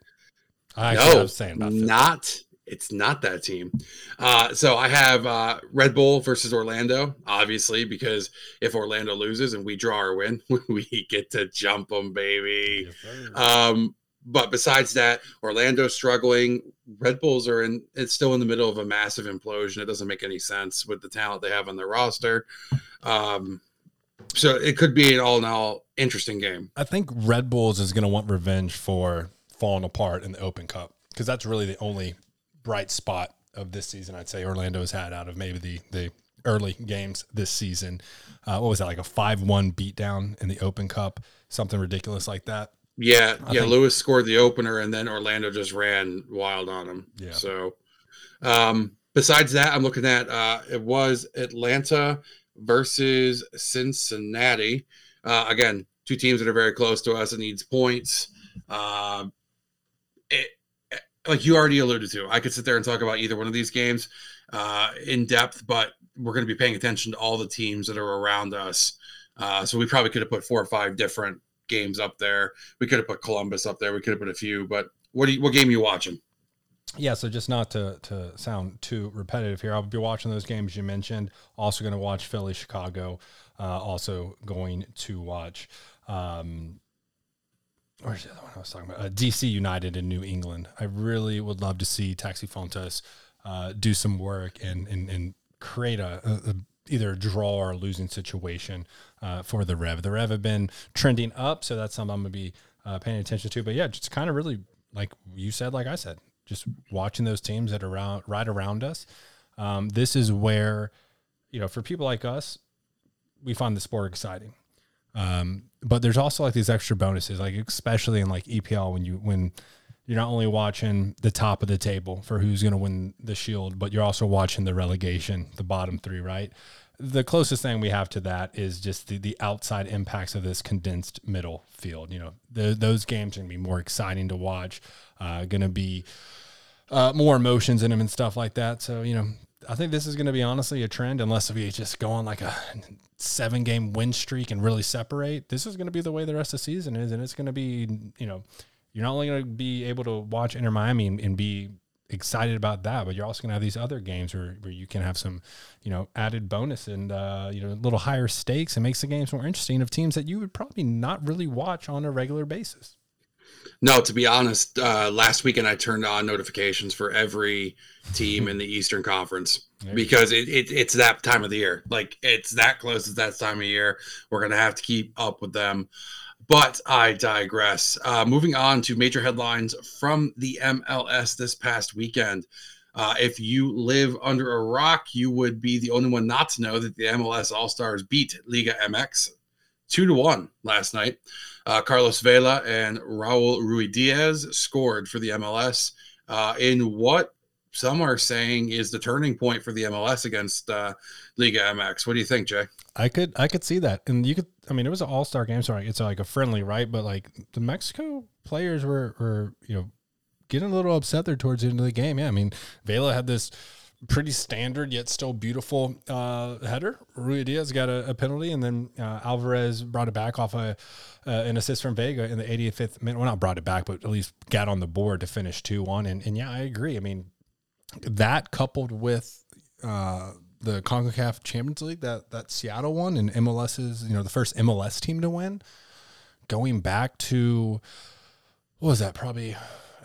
I no, was saying about this. not. It's not that team. Uh, so I have uh, Red Bull versus Orlando, obviously, because if Orlando loses and we draw or win, we get to jump them, baby. Um, but besides that, Orlando's struggling. Red Bulls are in. It's still in the middle of a massive implosion. It doesn't make any sense with the talent they have on their roster. Um, so it could be an all in all interesting game. I think Red Bulls is going to want revenge for falling apart in the Open Cup because that's really the only bright spot of this season. I'd say Orlando has had out of maybe the the early games this season. Uh, what was that like a five one beatdown in the Open Cup? Something ridiculous like that. Yeah, I yeah. think- Lewis scored the opener, and then Orlando just ran wild on him. Yeah. So, um, besides that, I'm looking at uh, it was Atlanta versus Cincinnati. Uh, again, two teams that are very close to us. It needs points. Um, it, like you already alluded to, I could sit there and talk about either one of these games uh, in depth, but we're going to be paying attention to all the teams that are around us. Uh, so we probably could have put four or five different games up there. We could have put Columbus up there. We could have put a few. But what do you, what game are you watching? Yeah, so just not to to sound too repetitive here, I'll be watching those games you mentioned. Also going to watch Philly, Chicago. Uh, also going to watch. Um, where's the other one I was talking about? Uh, DC United in New England. I really would love to see Taxi Fountas uh, do some work and and, and create a, a, either a draw or a losing situation uh, for the Rev. The Rev have been trending up, so that's something I'm gonna be uh, paying attention to. But yeah, just kind of really like you said, like I said, just watching those teams that are around right around us. Um, this is where you know for people like us, we find the sport exciting. Um, but there's also like these extra bonuses, like especially in like EPL when you when you're not only watching the top of the table for who's going to win the shield, but you're also watching the relegation, the bottom three, right? The closest thing we have to that is just the, the outside impacts of this condensed middle field. You know, the, those games are going to be more exciting to watch, uh, going to be uh, more emotions in them and stuff like that. So, you know, I think this is going to be honestly a trend unless we just go on like a seven game win streak and really separate. This is going to be the way the rest of the season is. And it's going to be, you know, you're not only going to be able to watch Inter Miami and, and be excited about that, but you're also going to have these other games where, where you can have some, you know, added bonus and, uh, you know, a little higher stakes and makes the games more interesting of teams that you would probably not really watch on a regular basis. No, to be honest, uh, last weekend I turned on notifications for every team in the Eastern Conference because it, it, it's that time of the year. Like it's that close. It's that time of year. We're gonna have to keep up with them. But I digress. Uh, moving on to major headlines from the MLS this past weekend. Uh, if you live under a rock, you would be the only one not to know that the MLS All Stars beat Liga MX two to one last night. Uh, Carlos Vela and Raul Ruidiaz scored for the MLS uh, in what some are saying is the turning point for the MLS against uh, Liga MX. What do you think, Jay? I could I could see that, and you could. I mean, it was an all star game, so it's like a friendly, right? But like the Mexico players were were you know getting a little upset there towards the end of the game. Yeah, I mean, Vela had this pretty standard yet still beautiful uh, header. Ruidiaz got a, a penalty, and then uh, Alvarez brought it back off a uh, an assist from Vega in the 85th minute. Well, not brought it back, but at least got on the board to finish two one. And and yeah, I agree. I mean, that coupled with uh, the CONCACAF Champions League, that that Seattle one, and MLS's, you know, the first MLS team to win, going back to what was that? Probably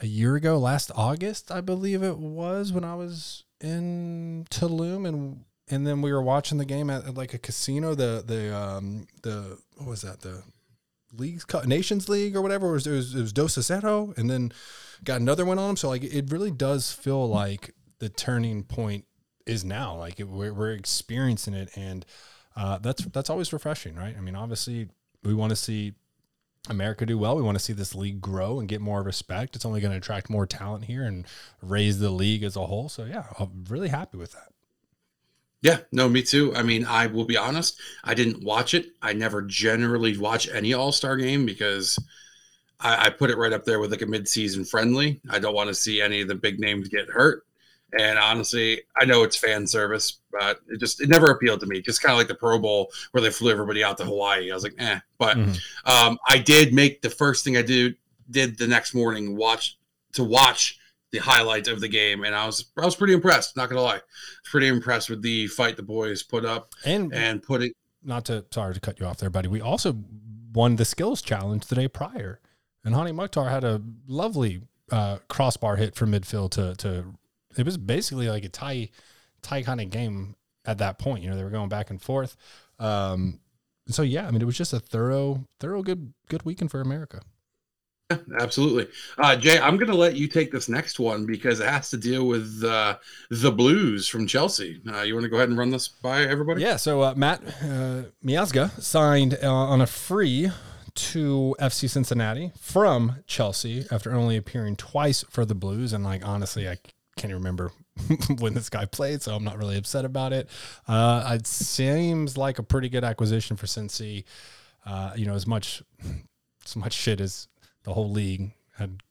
a year ago, last August, I believe it was, when I was in Tulum, and and then we were watching the game at, at like a casino. The the um the what was that the leagues Nations League or whatever it was it was, it was Dos a Cero, and then got another one on them. So like it really does feel like the turning point is now. Like it, we're we're experiencing it, and uh, that's that's always refreshing, right? I mean, obviously we want to see America do well. We want to see this league grow and get more respect. It's only going to attract more talent here and raise the league as a whole. So yeah, I'm really happy with that. Yeah, no, me too. I mean, I will be honest, I didn't watch it. I never generally watch any All Star game because I, I, put it right up there with like a midseason friendly. I don't want to see any of the big names get hurt. And honestly, I know it's fan service, but it just it never appealed to me. Just kind of like the Pro Bowl where they flew everybody out to Hawaii. I was like, eh. But mm-hmm. um, I did make the first thing I did did the next morning watch to watch the highlights of the game, and I was I was pretty impressed. Not gonna lie, pretty impressed with the fight the boys put up and and put it. Not to sorry to cut you off there, buddy. We also won the skills challenge the day prior, and Hany Mukhtar had a lovely uh, crossbar hit from midfield to to. It was basically like a tie tie kind of game at that point. You know, they were going back and forth. Um, so yeah, I mean, it was just a thorough, thorough good good weekend for America Yeah, absolutely. Uh, Jay, I'm going to let you take this next one because it has to deal with uh, the Blues from Chelsea. Uh, you want to go ahead and run this by everybody? Yeah. So uh, Matt uh, Miazga signed uh, on a free to FC Cincinnati from Chelsea after only appearing twice for the Blues. And like honestly, I can't remember when this guy played, so I'm not really upset about it. Uh, it seems like a pretty good acquisition for Cincy. Uh, you know, as much as much shit as the whole league had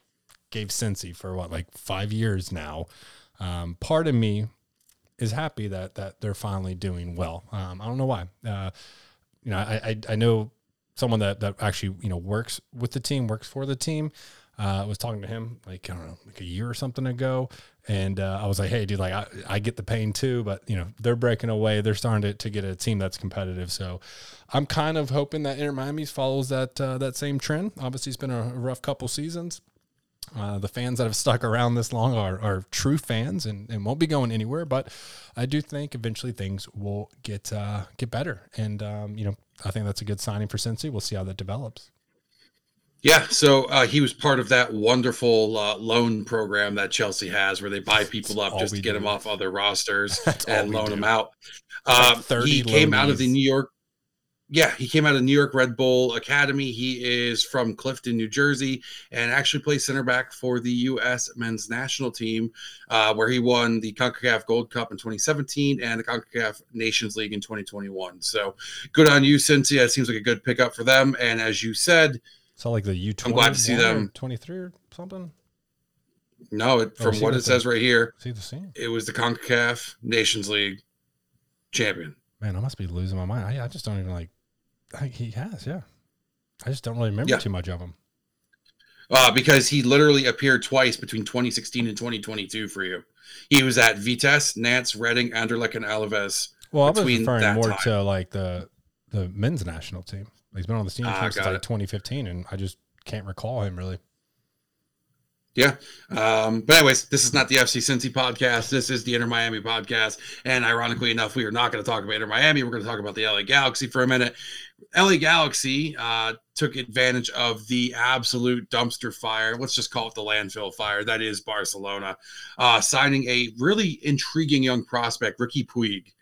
gave Cincy for what like five years now. Um, part of me is happy that that they're finally doing well. Um, I don't know why. Uh, you know, I, I, I know someone that that actually you know works with the team, works for the team. Uh, I was talking to him like I don't know, like a year or something ago, and uh, I was like, "Hey, dude, like I, I get the pain too, but you know they're breaking away. They're starting to, to get a team that's competitive. So I'm kind of hoping that Inter Miami follows that uh, that same trend. Obviously, it's been a rough couple seasons. Uh, the fans that have stuck around this long are, are true fans and, and won't be going anywhere. But I do think eventually things will get uh, get better, and um, you know I think that's a good signing for Cincy. We'll see how that develops. Yeah, so uh, he was part of that wonderful uh, loan program that Chelsea has, where they buy people up just to get do. them off other rosters and loan do. them out. Uh, he came out of the New York. Yeah, he came out of New York Red Bull Academy. He is from Clifton, New Jersey, and actually plays center back for the U.S. men's national team, uh, where he won the CONCACAF Gold Cup in 2017 and the CONCACAF Nations League in 2021. So good on you, Cincy. It seems like a good pickup for them. And as you said, so like the U. I'm glad to see them. Twenty three or something. No, it, oh, from what it says right here, see the same. It was the Concacaf Nations League champion. Man, I must be losing my mind. I, I just don't even like. I, he has, yeah. I just don't really remember yeah. too much of him. Uh, because he literally appeared twice between 2016 and 2022 for you. He was at Vitesse, Nantes, Reading, Anderlecht, and Alaves. Well, I was referring more time. to like the the men's national team. He's been on the scene uh, since like 2015, and I just can't recall him really. Yeah. Um, but anyways, this is not the FC Cincy podcast. This is the Inter Miami podcast. And ironically enough, we are not going to talk about Inter Miami. We're going to talk about the LA Galaxy for a minute. LA Galaxy uh, took advantage of the absolute dumpster fire. Let's just call it the landfill fire. That is Barcelona, uh, signing a really intriguing young prospect, Riqui Puig.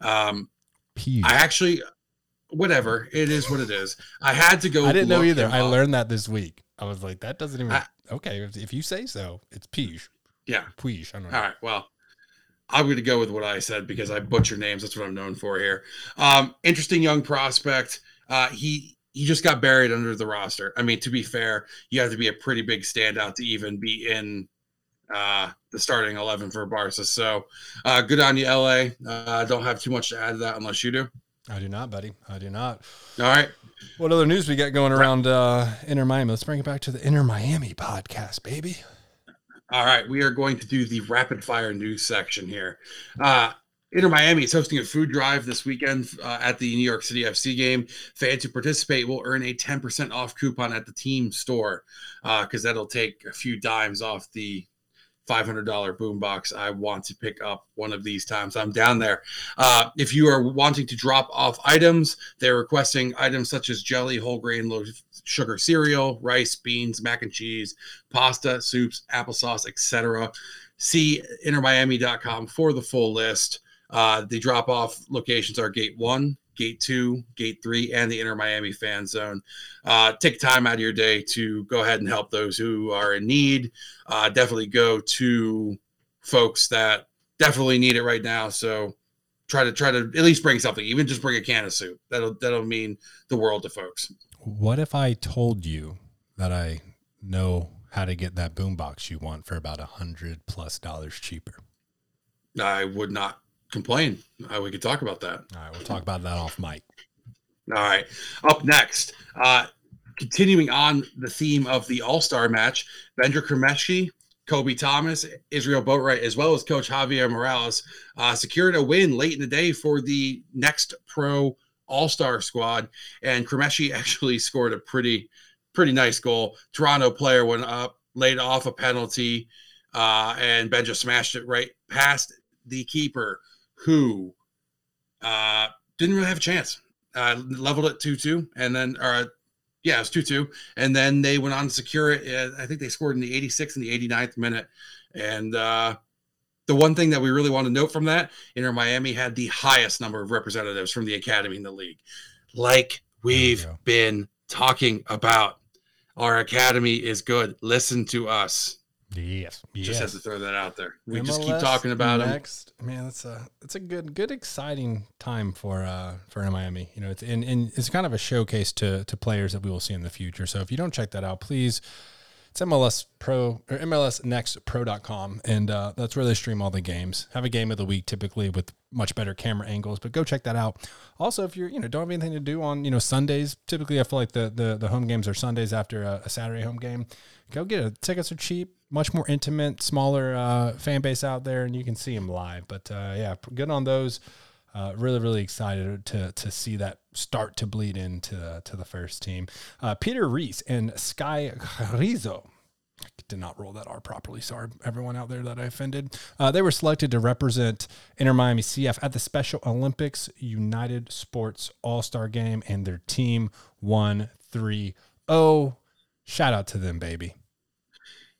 Um, Puig. I actually, whatever. It is what it is. I had to go. I didn't know either. I learned that this week. I was like, that doesn't even. I, okay, if, if, you say so, it's Pige. Yeah. I don't know. All right. Well, I'm going to go with what I said because I butcher names. That's what I'm known for here. Um, interesting young prospect. Uh, he he just got buried under the roster. I mean, to be fair, you have to be a pretty big standout to even be in uh, the starting 11 for Barca. So uh, good on you, LA. Uh, don't have too much to add to that unless you do. I do not, buddy. I do not. All right. What other news we got going around uh, Inter Miami? Let's bring it back to the Inter Miami podcast, baby. All right, we are going to do the rapid fire news section here. Uh, Inter Miami is hosting a food drive this weekend uh, at the New York City FC game. Fans who participate will earn a 10% off coupon at the team store because uh, that'll take a few dimes off the $500 boombox I want to pick up one of these times I'm down there. Uh, if you are wanting to drop off items, they're requesting items such as jelly, whole grain, low sugar cereal, rice, beans, mac and cheese, pasta, soups, applesauce, etc. See intermiami.com for the full list. Uh, the drop off locations are gate one, Gate Two, Gate Three, and the Inter Miami Fan Zone. Uh, take time out of your day to go ahead and help those who are in need. Uh, definitely go to folks that definitely need it right now. So try to try to at least bring something, even just bring a can of soup. That'll that'll mean the world to folks. What if I told you that I know how to get that boombox you want for about a hundred plus dollars cheaper? I would not complain. Uh, we could talk about that. All right, we'll talk about that off mic. All right. Up next, uh, continuing on the theme of the All Star match, Benja Cremaschi, Kobe Thomas, Israel Boatwright, as well as Coach Javier Morales, uh, secured a win late in the day for the next pro All Star squad. And Cremaschi actually scored a pretty, pretty nice goal. Toronto player went up, laid off a penalty, uh, and Benja smashed it right past the keeper, who uh, didn't really have a chance. Uh, leveled it 2 2, and then, or yeah, it was 2 2. And then they went on to secure it. I think they scored in the 86th and the 89th minute. And uh, the one thing that we really want to note from that, Inter Miami had the highest number of representatives from the academy in the league. Like we've been talking about, our academy is good. Listen to us. Yes, yes. Just have to throw that out there. We just keep talking about them. next. Man, that's a it's a good good exciting time for uh for Miami. You know, it's and, and it's kind of a showcase to to players that we will see in the future. So if you don't check that out, please it's MLS Pro or MLSnextPro.com, and uh, that's where they stream all the games. Have a game of the week typically with much better camera angles, but go check that out. Also, if you're you know don't have anything to do on you know Sundays, typically I feel like the the, the home games are Sundays after a, a Saturday home game. Go get it. Tickets are cheap, much more intimate, smaller uh, fan base out there, and you can see them live. But uh, yeah, good on those. Uh, really, really excited to to see that start to bleed into to the first team. Uh, Peter Reese and Sky Rizzo did not roll that R properly. Sorry, everyone out there that I offended. Uh, they were selected to represent Inter Miami CF at the Special Olympics United Sports All Star Game, and their team won 3 0. Shout out to them, baby.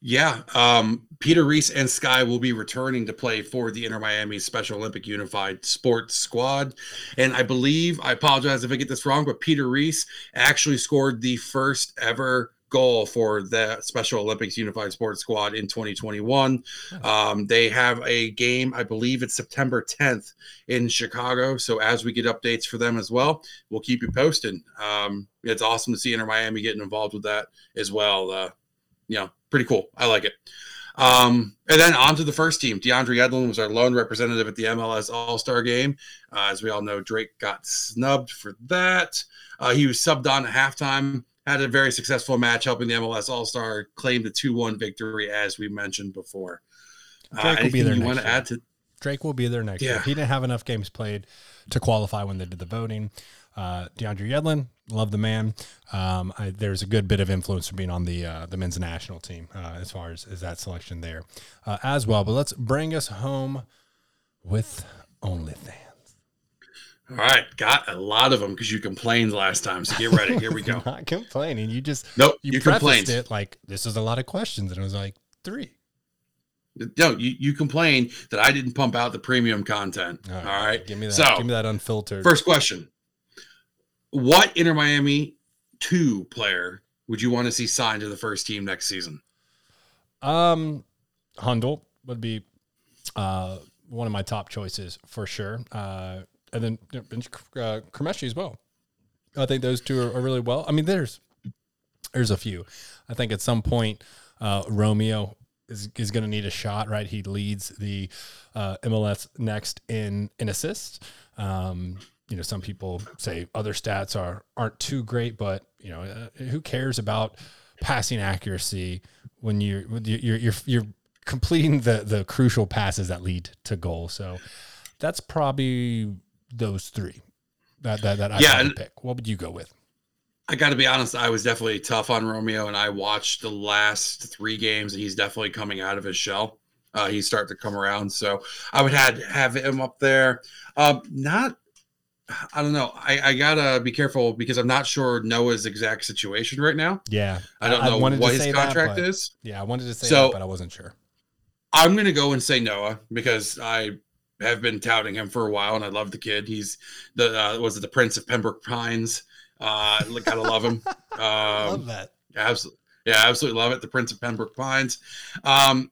Yeah, um, Peter Reese and Sky will be returning to play for the Inter Miami Special Olympic Unified Sports Squad, and I believe I apologize if I get this wrong, but Peter Reese actually scored the first ever goal for the Special Olympics Unified Sports Squad in 2021. Um, they have a game, I believe it's September 10th in Chicago. So as we get updates for them as well, we'll keep you posted. Um, it's awesome to see Inter Miami getting involved with that as well. Uh, you know, pretty cool. I like it. Um, and then on to the first team. DeAndre Yedlin was our lone representative at the MLS All Star game. Uh, as we all know, Drake got snubbed for that. Uh, he was subbed on at halftime, had a very successful match, helping the MLS All Star claim the 2 1 victory, as we mentioned before. Uh, Drake will be there you next want to year. add to Drake will be there next year. Yeah. He didn't have enough games played to qualify when they did the voting. Uh, DeAndre Yedlin, love the man. Um, I, there's a good bit of influence from being on the uh, the men's national team uh, as far as, as that selection there uh, as well. But let's bring us home with OnlyFans. All right, got a lot of them because you complained last time. So get ready. Here we go. Not complaining. You just Nope, you, you complained. it like this is a lot of questions, and it was like three. No, you, you complained that I didn't pump out the premium content. All right. give me that. So, give me that unfiltered. First question What Inter Miami 2 player would you want to see signed to the first team next season? Um, Hundle would be uh, one of my top choices for sure. Uh, and then uh, Cremaschi as well. I think those two are, are really well. I mean, there's there's a few. I think at some point uh, Romeo is is going to need a shot. Right, he leads the uh, MLS next in in assists. Um, you know, some people say other stats are aren't too great, but you know, uh, who cares about passing accuracy when you're you- you're you're you're completing the the crucial passes that lead to goal. So that's probably those three that that, that I Yeah, would pick. What would you go with? I got to be honest, I was definitely tough on Romeo, and I watched the last three games, and he's definitely coming out of his shell. Uh, he's starting to come around, so I would have have him up there. Um, not, I don't know. I, I gotta be careful because I'm not sure Noah's exact situation right now. Yeah, I don't know to what his that, contract is. Yeah, I wanted to say So- that, but I wasn't sure. I'm gonna go and say Noah because I have been touting him for a while, and I love the kid. He's the uh, was it the Prince of Pembroke Pines? Uh, gotta love him. Um, that. Absolutely. Yeah, absolutely love it. The Prince of Pembroke Pines. Um,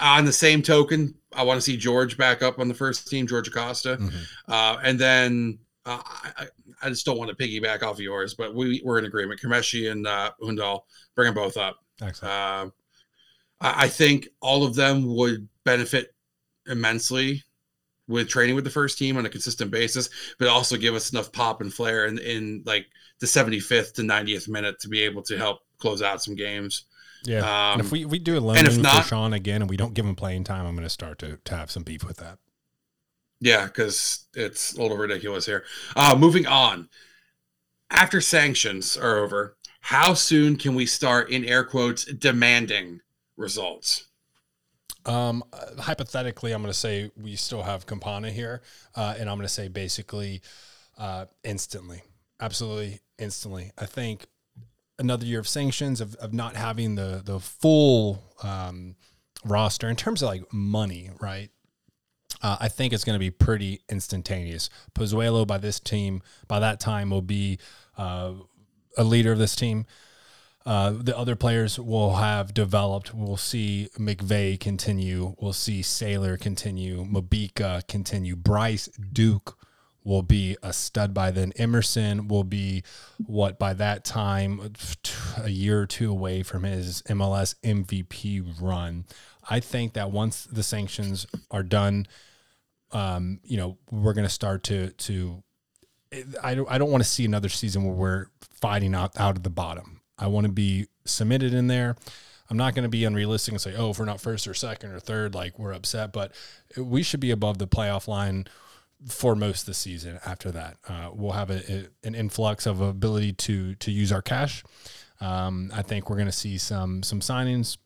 on the same token, I want to see George back up on the first team, George Acosta, Mm-hmm. uh, and then uh, I, I just don't want to piggyback off of yours, but we we're in agreement. Kameshi and uh, Undal, bring them both up. Excellent. Uh, I I think all of them would benefit immensely with training with the first team on a consistent basis, but also give us enough pop and flair in, in like the 75th to 90th minute to be able to help close out some games. Yeah. and Um, if we, we do a and if loaning not- for Sean again and we don't give him playing time, I'm going to start to, to have some beef with that. Yeah, because it's a little ridiculous here. Uh, moving on. After sanctions are over, how soon can we start, in air quotes, demanding results? Um, uh, hypothetically, I'm going to say we still have Campana here, uh, and I'm going to say basically uh, instantly, absolutely instantly. I think another year of sanctions of, of not having the the full um, roster in terms of like money, right? Uh, I think it's going to be pretty instantaneous. Pozuelo by this team by that time will be uh, a leader of this team. Uh, the other players will have developed. We'll see McVey continue. We'll see Sailor continue. Mabika continue. Bryce Duke will be a stud by then. Emerson will be what by that time a year or two away from his MLS MVP run. I think that once the sanctions are done, um, you know, we're going to start to to. I don't. I don't want to see another season where we're fighting out out of the bottom. I want to be submitted in there. I'm not going to be unrealistic and say, oh, if we're not first or second or third, like we're upset. But we should be above the playoff line for most the season. After that, uh, we'll have a, a- an influx of ability to to use our cash. Um, I think we're going to see some some signings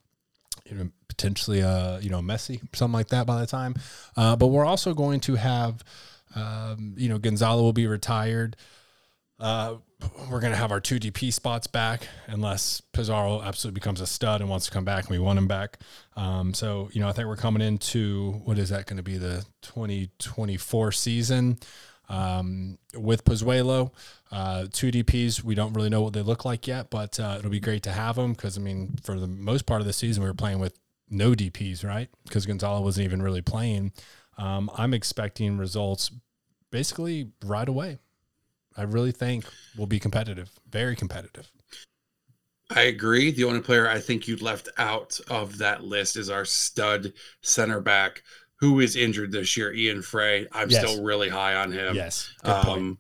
you know, potentially uh you know Messi something like that by the time. Uh, but we're also going to have um, you know Gonzalo will be retired. Uh, we're going to have our two DP spots back unless Pizarro absolutely becomes a stud and wants to come back and we want him back. Um, so, you know, I think we're coming into what is that going to be the 2024 season um, with Pozuelo. Uh, two DPs, we don't really know what they look like yet, but uh, it'll be great to have them because, I mean, for the most part of the season, we were playing with no DPs, right? Because Gonzalo wasn't even really playing. Um, I'm expecting results basically right away. I really think we'll be competitive, very competitive. I agree. The only player I think you left out of that list is our stud center back who is injured this year, Ian Fray. I'm Yes. still really high on him. yes. Um,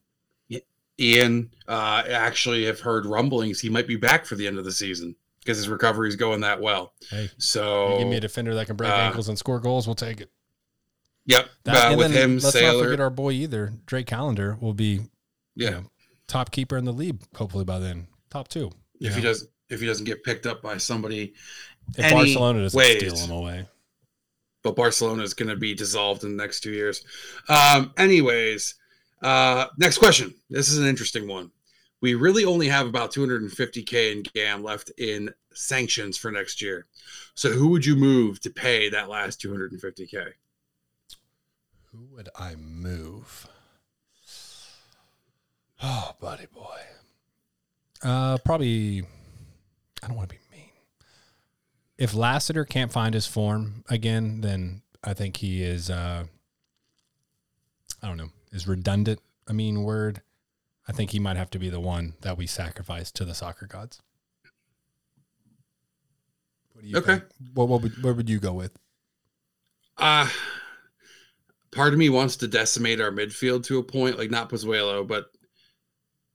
Ian, uh, actually have heard rumblings he might be back for the end of the season because his recovery is going that well. Hey, So give me a defender that can break uh, ankles and score goals, we'll take it. Yep. That, uh, and with then him, let's not forget our boy either. Drake Callender will be yeah. you know, top keeper in the league hopefully by then, top two. you if he know. does, if he doesn't get picked up by somebody, if any Barcelona doesn't ways. steal him away. but Barcelona is going to be dissolved in the next two years. Um, anyways, uh, next question. This is an interesting one. We really only have about 250k in GAM left in sanctions for next year. So who would you move to pay that last 250k? Who would I move? Oh, buddy boy. Uh, probably. I don't want to be mean. If Lassiter can't find his form again, then I think he is. Uh, I don't know. Is redundant a mean word? I think he might have to be the one that we sacrifice to the soccer gods. What do you Okay. think? What, what would where would you go with? Uh part of me wants to decimate our midfield to a point, like not Pozuelo, but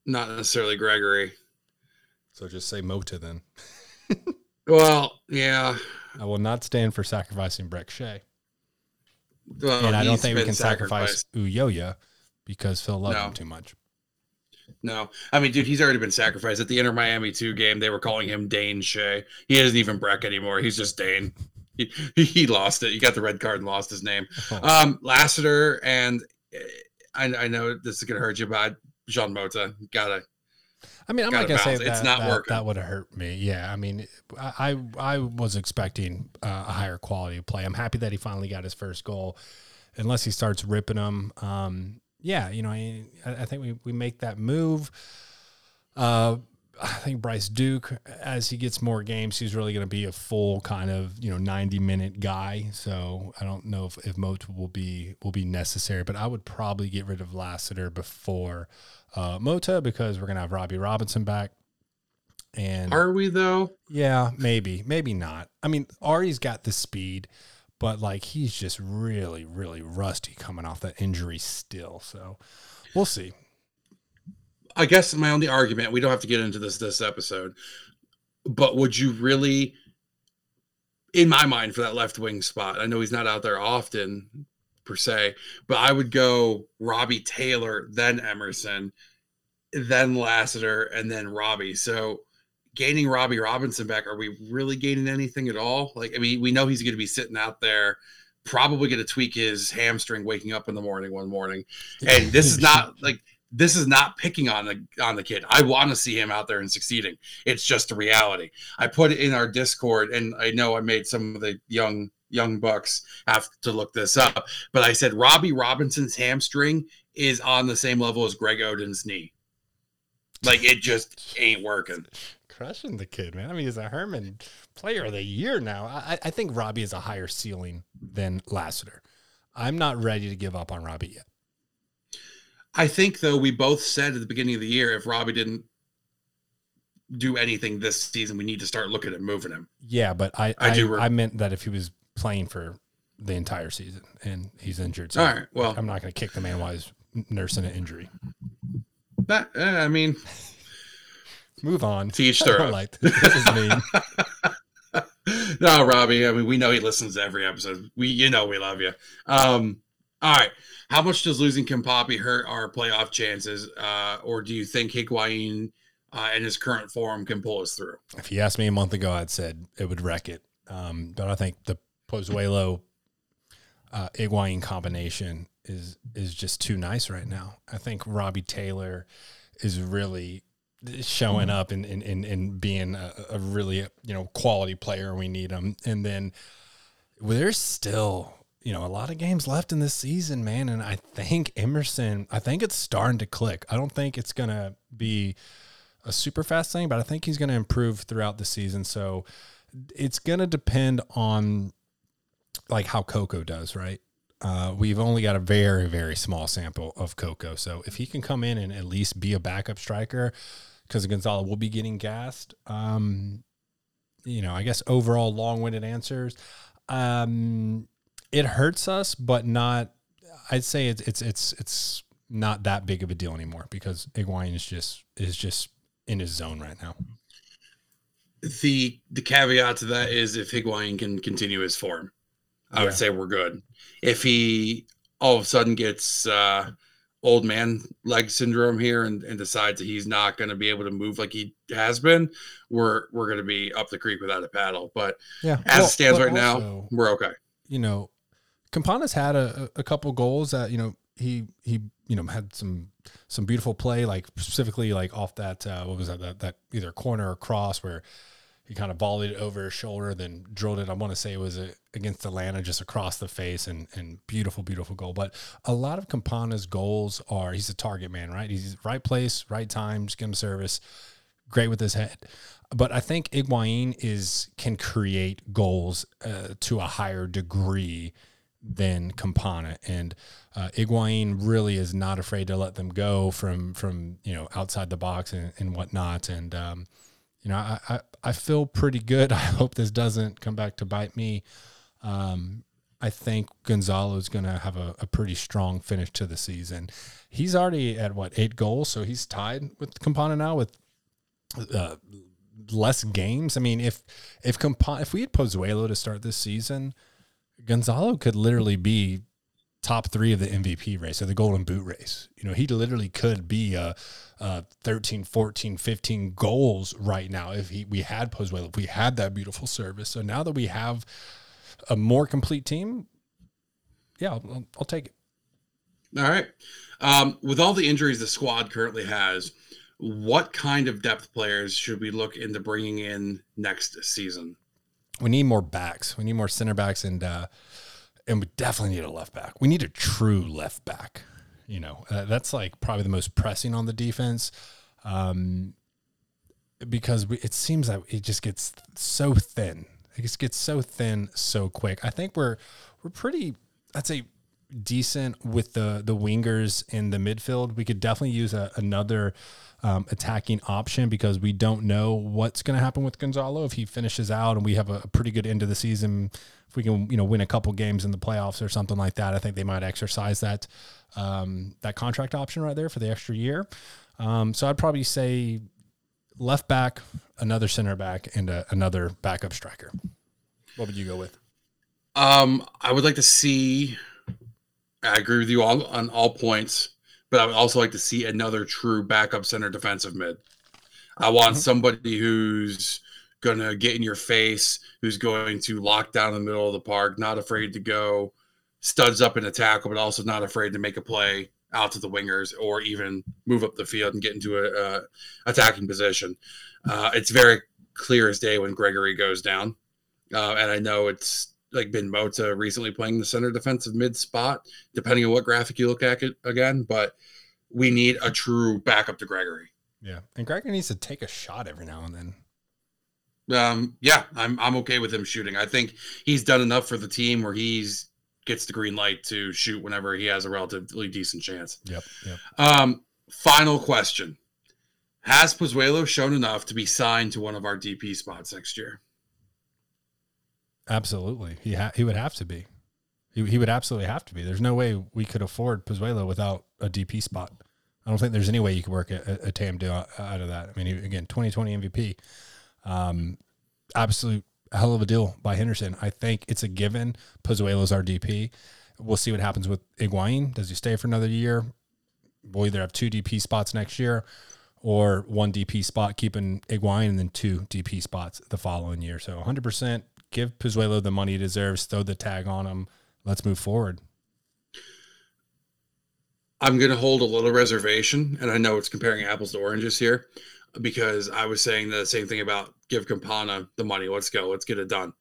not necessarily Gregore. So just say Mota then. Well, yeah. I will not stand for sacrificing Brek Shea. Well, and I don't think we can sacrifice sacrificed. Uyoya because Phil loved No. him too much. No, I mean, dude, he's already been sacrificed at the Inter Miami two game. They were calling him Dane Shea. He isn't even Brek anymore. He's just Dane. He, he, lost it. He got the red card and lost his name. Um, Lassiter and eh, I, I know this is gonna hurt you, but Jean Mota gotta. I mean, I'm gotta not gonna say balance. that, It's not that, working. that would have hurt me. Yeah, I mean, I I, I was expecting uh, a higher quality of play. I'm happy that he finally got his first goal. Unless he starts ripping them, um, yeah, you know, I, I think we we make that move. Uh, I think Bryce Duke, as he gets more games, he's really going to be a full kind of you know ninety minute guy. So I don't know if, if Mota will be will be necessary, but I would probably get rid of Lassiter before uh, Mota because we're going to have Robbie Robinson back. And Are we though? yeah, maybe, maybe not. I mean, Ari's got the speed, but like he's just really, really rusty coming off that injury still. So we'll see. I guess my only argument, we don't have to get into this this episode, but would you really, in my mind, for that left wing spot? I know he's not out there often per se, but I would go Robbie Taylor, then Emerson, then Lassiter, and then Robbie. So gaining Robbie Robinson back, are we really gaining anything at all? Like, I mean, we know he's going to be sitting out there. Probably going to tweak his hamstring waking up in the morning one morning. And this is not like this is not picking on the on the kid. I want to see him out there and succeeding. It's just a reality. I put it in our Discord, and I know I made some of the young young bucks have to look this up. But I said Robbie Robinson's hamstring is on the same level as Greg Oden's knee. Like it just ain't working. Crushing the kid, man. I mean, he's a Hermann player of the year now. I, I think Robbie is a higher ceiling than Lassiter. I'm not ready to give up on Robbie yet. I think though we both said at the beginning of the year if Robbie didn't do anything this season, we need to start looking at moving him. Yeah, but I I I, do re- I meant that if he was playing for the entire season and he's injured, so All right, well- I'm not going to kick the man while he's nursing an injury. That, eh, I mean, Move on. To each I their own. like this. This is mean. no, Robbie. I mean, we know he listens to every episode. We, you know, we love you. Um, all right. How much does losing Kimpapi hurt our playoff chances, uh, or do you think Higuain uh, in his current form can pull us through? if you asked me a month ago, I'd said it would wreck it. Um, but I think the Pozuelo uh, Higuain combination is is just too nice right now. I think Robbie Taylor is really showing up and and, and, being a, a really you know quality player. We need him, and then there's still you know a lot of games left in this season, man. And I think Emerson, I think it's starting to click. I don't think it's gonna be a super fast thing, but I think he's going to improve throughout the season. So it's going to depend on like how Coco does, right? Uh, we've only got a very, very small sample of Coco. So if he can come in and at least be a backup striker, because Gonzalo will be getting gassed. Um, you know, I guess overall long winded answers. Um, it hurts us, but not. I'd say it's it's it's it's not that big of a deal anymore because Higuain is just is just in his zone right now. The the caveat to that is if Higuain can continue his form, I Yeah. would say we're good. If he all of a sudden gets uh, old man leg syndrome here and, and decides that he's not going to be able to move like he has been, we're we're going to be up the creek without a paddle. But Yeah, as it stands right now, we're okay. you know, Campana's had a, a couple goals that you know he he you know had some some beautiful play like specifically like off that uh, what was that, that that either corner or cross where he kind of volleyed it over his shoulder then drilled it I want to say it was a, against Atlanta just across the face and and beautiful beautiful goal but a lot of Campana's goals are he's a target man right he's right place right time just give him service great with his head. But I think Higuain is can create goals uh, to a higher degree than Campana, and uh, Higuain really is not afraid to let them go from from you know outside the box and, and whatnot. And um, you know, I, I I feel pretty good. I hope this doesn't come back to bite me. Um, I think Gonzalo is going to have a, a pretty strong finish to the season. He's already at what eight goals, so he's tied with Campana now with uh, less games. I mean, if if Campa- if we had Pozuelo to start this season, Gonzalo could literally be top three of the MVP race or the Golden Boot race. You know, he literally could be a, a 13, 14, 15 goals right now if he we had Pozuelo, if we had that beautiful service. So now that we have a more complete team, yeah, I'll, I'll take it. All right. Um, with all the injuries the squad currently has, what kind of depth players should we look into bringing in next season? We need more backs. We need more center backs, and uh, and we definitely need a left back. We need a true left back. You know, uh, that's like probably the most pressing on the defense. Um, because we, it seems that it just gets so thin. It just gets so thin so quick. I think we're we're pretty. I'd say decent with the the wingers in the midfield. We could definitely use a, another um, attacking option because we don't know what's going to happen with Gonzalo if he finishes out and we have a, a, pretty good end of the season. If we can, you know, win a couple games in the playoffs or something like that, I think they might exercise that um, that contract option right there for the extra year. Um, so I'd probably say left back, another center back, and a, another backup striker. What would you go with? Um, I would like to see. I agree with you all on all points, but I would also like to see another true backup center defensive mid. I want mm-hmm. somebody who's going to get in your face, who's going to lock down the middle of the park, not afraid to go studs up in a tackle, but also not afraid to make a play out to the wingers or even move up the field and get into a, a attacking position. Uh, it's very clear as day when Gregore goes down, uh, and I know it's like been Mota recently playing the center defensive mid spot, depending on what graphic you look at it again. But we need a true backup to Gregore. Yeah, and Gregore needs to take a shot every now and then. Um, yeah, I'm I'm okay with him shooting. I think he's done enough for the team where he's gets the green light to shoot whenever he has a relatively decent chance. Yep. Yep. Um, final question: Has Pozuelo shown enough to be signed to one of our DP spots next year? Absolutely, he ha- he would have to be. He, he would absolutely have to be. There's no way we could afford Pozuelo without a DP spot. I don't think there's any way you could work a, a, a out of that. I mean, again, 2020 MVP, um, absolute hell of a deal by Henderson. I think it's a given. Pozuelo's our DP. We'll see what happens with Higuain. Does he stay for another year? We'll either have two DP spots next year or one DP spot, keeping Higuain, and then two DP spots the following year. So 100% give Pozuelo the money he deserves, throw the tag on him. Let's move forward. I'm going to hold a little reservation, and I know it's comparing apples to oranges here because I was saying the same thing about give Campana the money. Let's go. Let's get it done.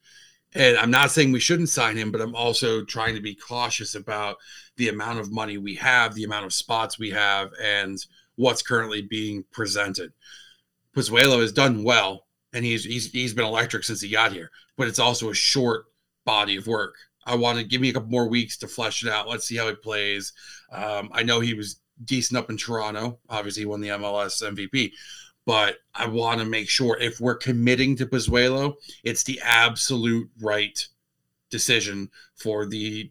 And I'm not saying we shouldn't sign him, but I'm also trying to be cautious about the amount of money we have, the amount of spots we have, and what's currently being presented. Pozuelo has done well, and he's, he's he's been electric since he got here, but it's also a short body of work. I want to give me a couple more weeks to flesh it out. Let's see how he plays. Um, I know he was decent up in Toronto. Obviously, he won the MLS MVP, but I want to make sure if we're committing to Pozuelo, it's the absolute right decision for the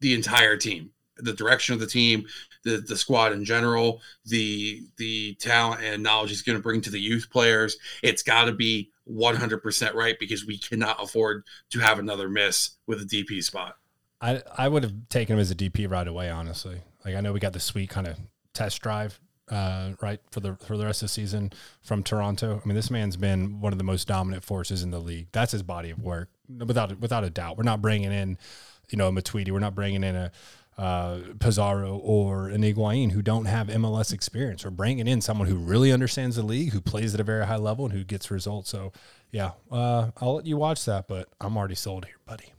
the entire team, the direction of the team, the the squad in general, the the talent and knowledge he's going to bring to the youth players. It's got to be 100% right because we cannot afford to have another miss with a DP spot. I I would have taken him as a DP right away, honestly. Like I know we got the sweet kind of test drive uh, right for the for the rest of the season from Toronto. I mean, this man's been one of the most dominant forces in the league. That's his body of work, without without a doubt. We're not bringing in, you know, a Matuidi. We're not bringing in a uh, Pizarro or an Higuain who don't have MLS experience. We're bringing in someone who really understands the league, who plays at a very high level, and who gets results. So, yeah, uh, I'll let you watch that, but I'm already sold here, buddy.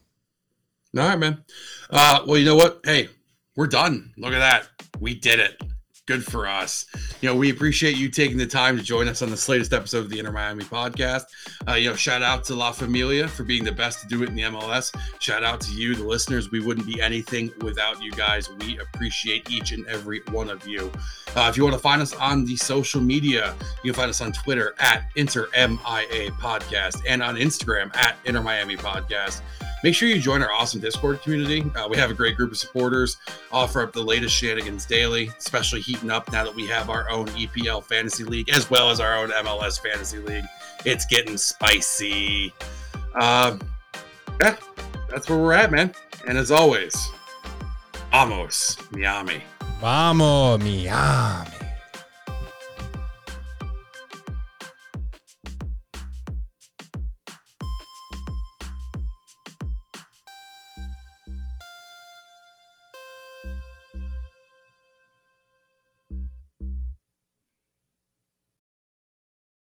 All right, man. Uh, well, you know what? Hey, we're done. Look at that. We did it good for us. You know, we appreciate you taking the time to join us on this latest episode of the Inter Miami podcast. Uh, you know, shout out to La Familia for being the best to do it in the MLS. Shout out to you, the listeners. We wouldn't be anything without you guys. We appreciate each and every one of you. Uh, if you want to find us on the social media, you can find us on Twitter at Inter MIA Podcast and on Instagram at Inter Miami Podcast. Make sure you join our awesome Discord community. Uh, we have a great group of supporters, offer up the latest shenanigans daily, especially heating up now that we have our own EPL Fantasy League as well as our own MLS Fantasy League. It's getting spicy. Uh, yeah, that's where we're at, man. And as always, vamos, Miami. Vamos, Miami.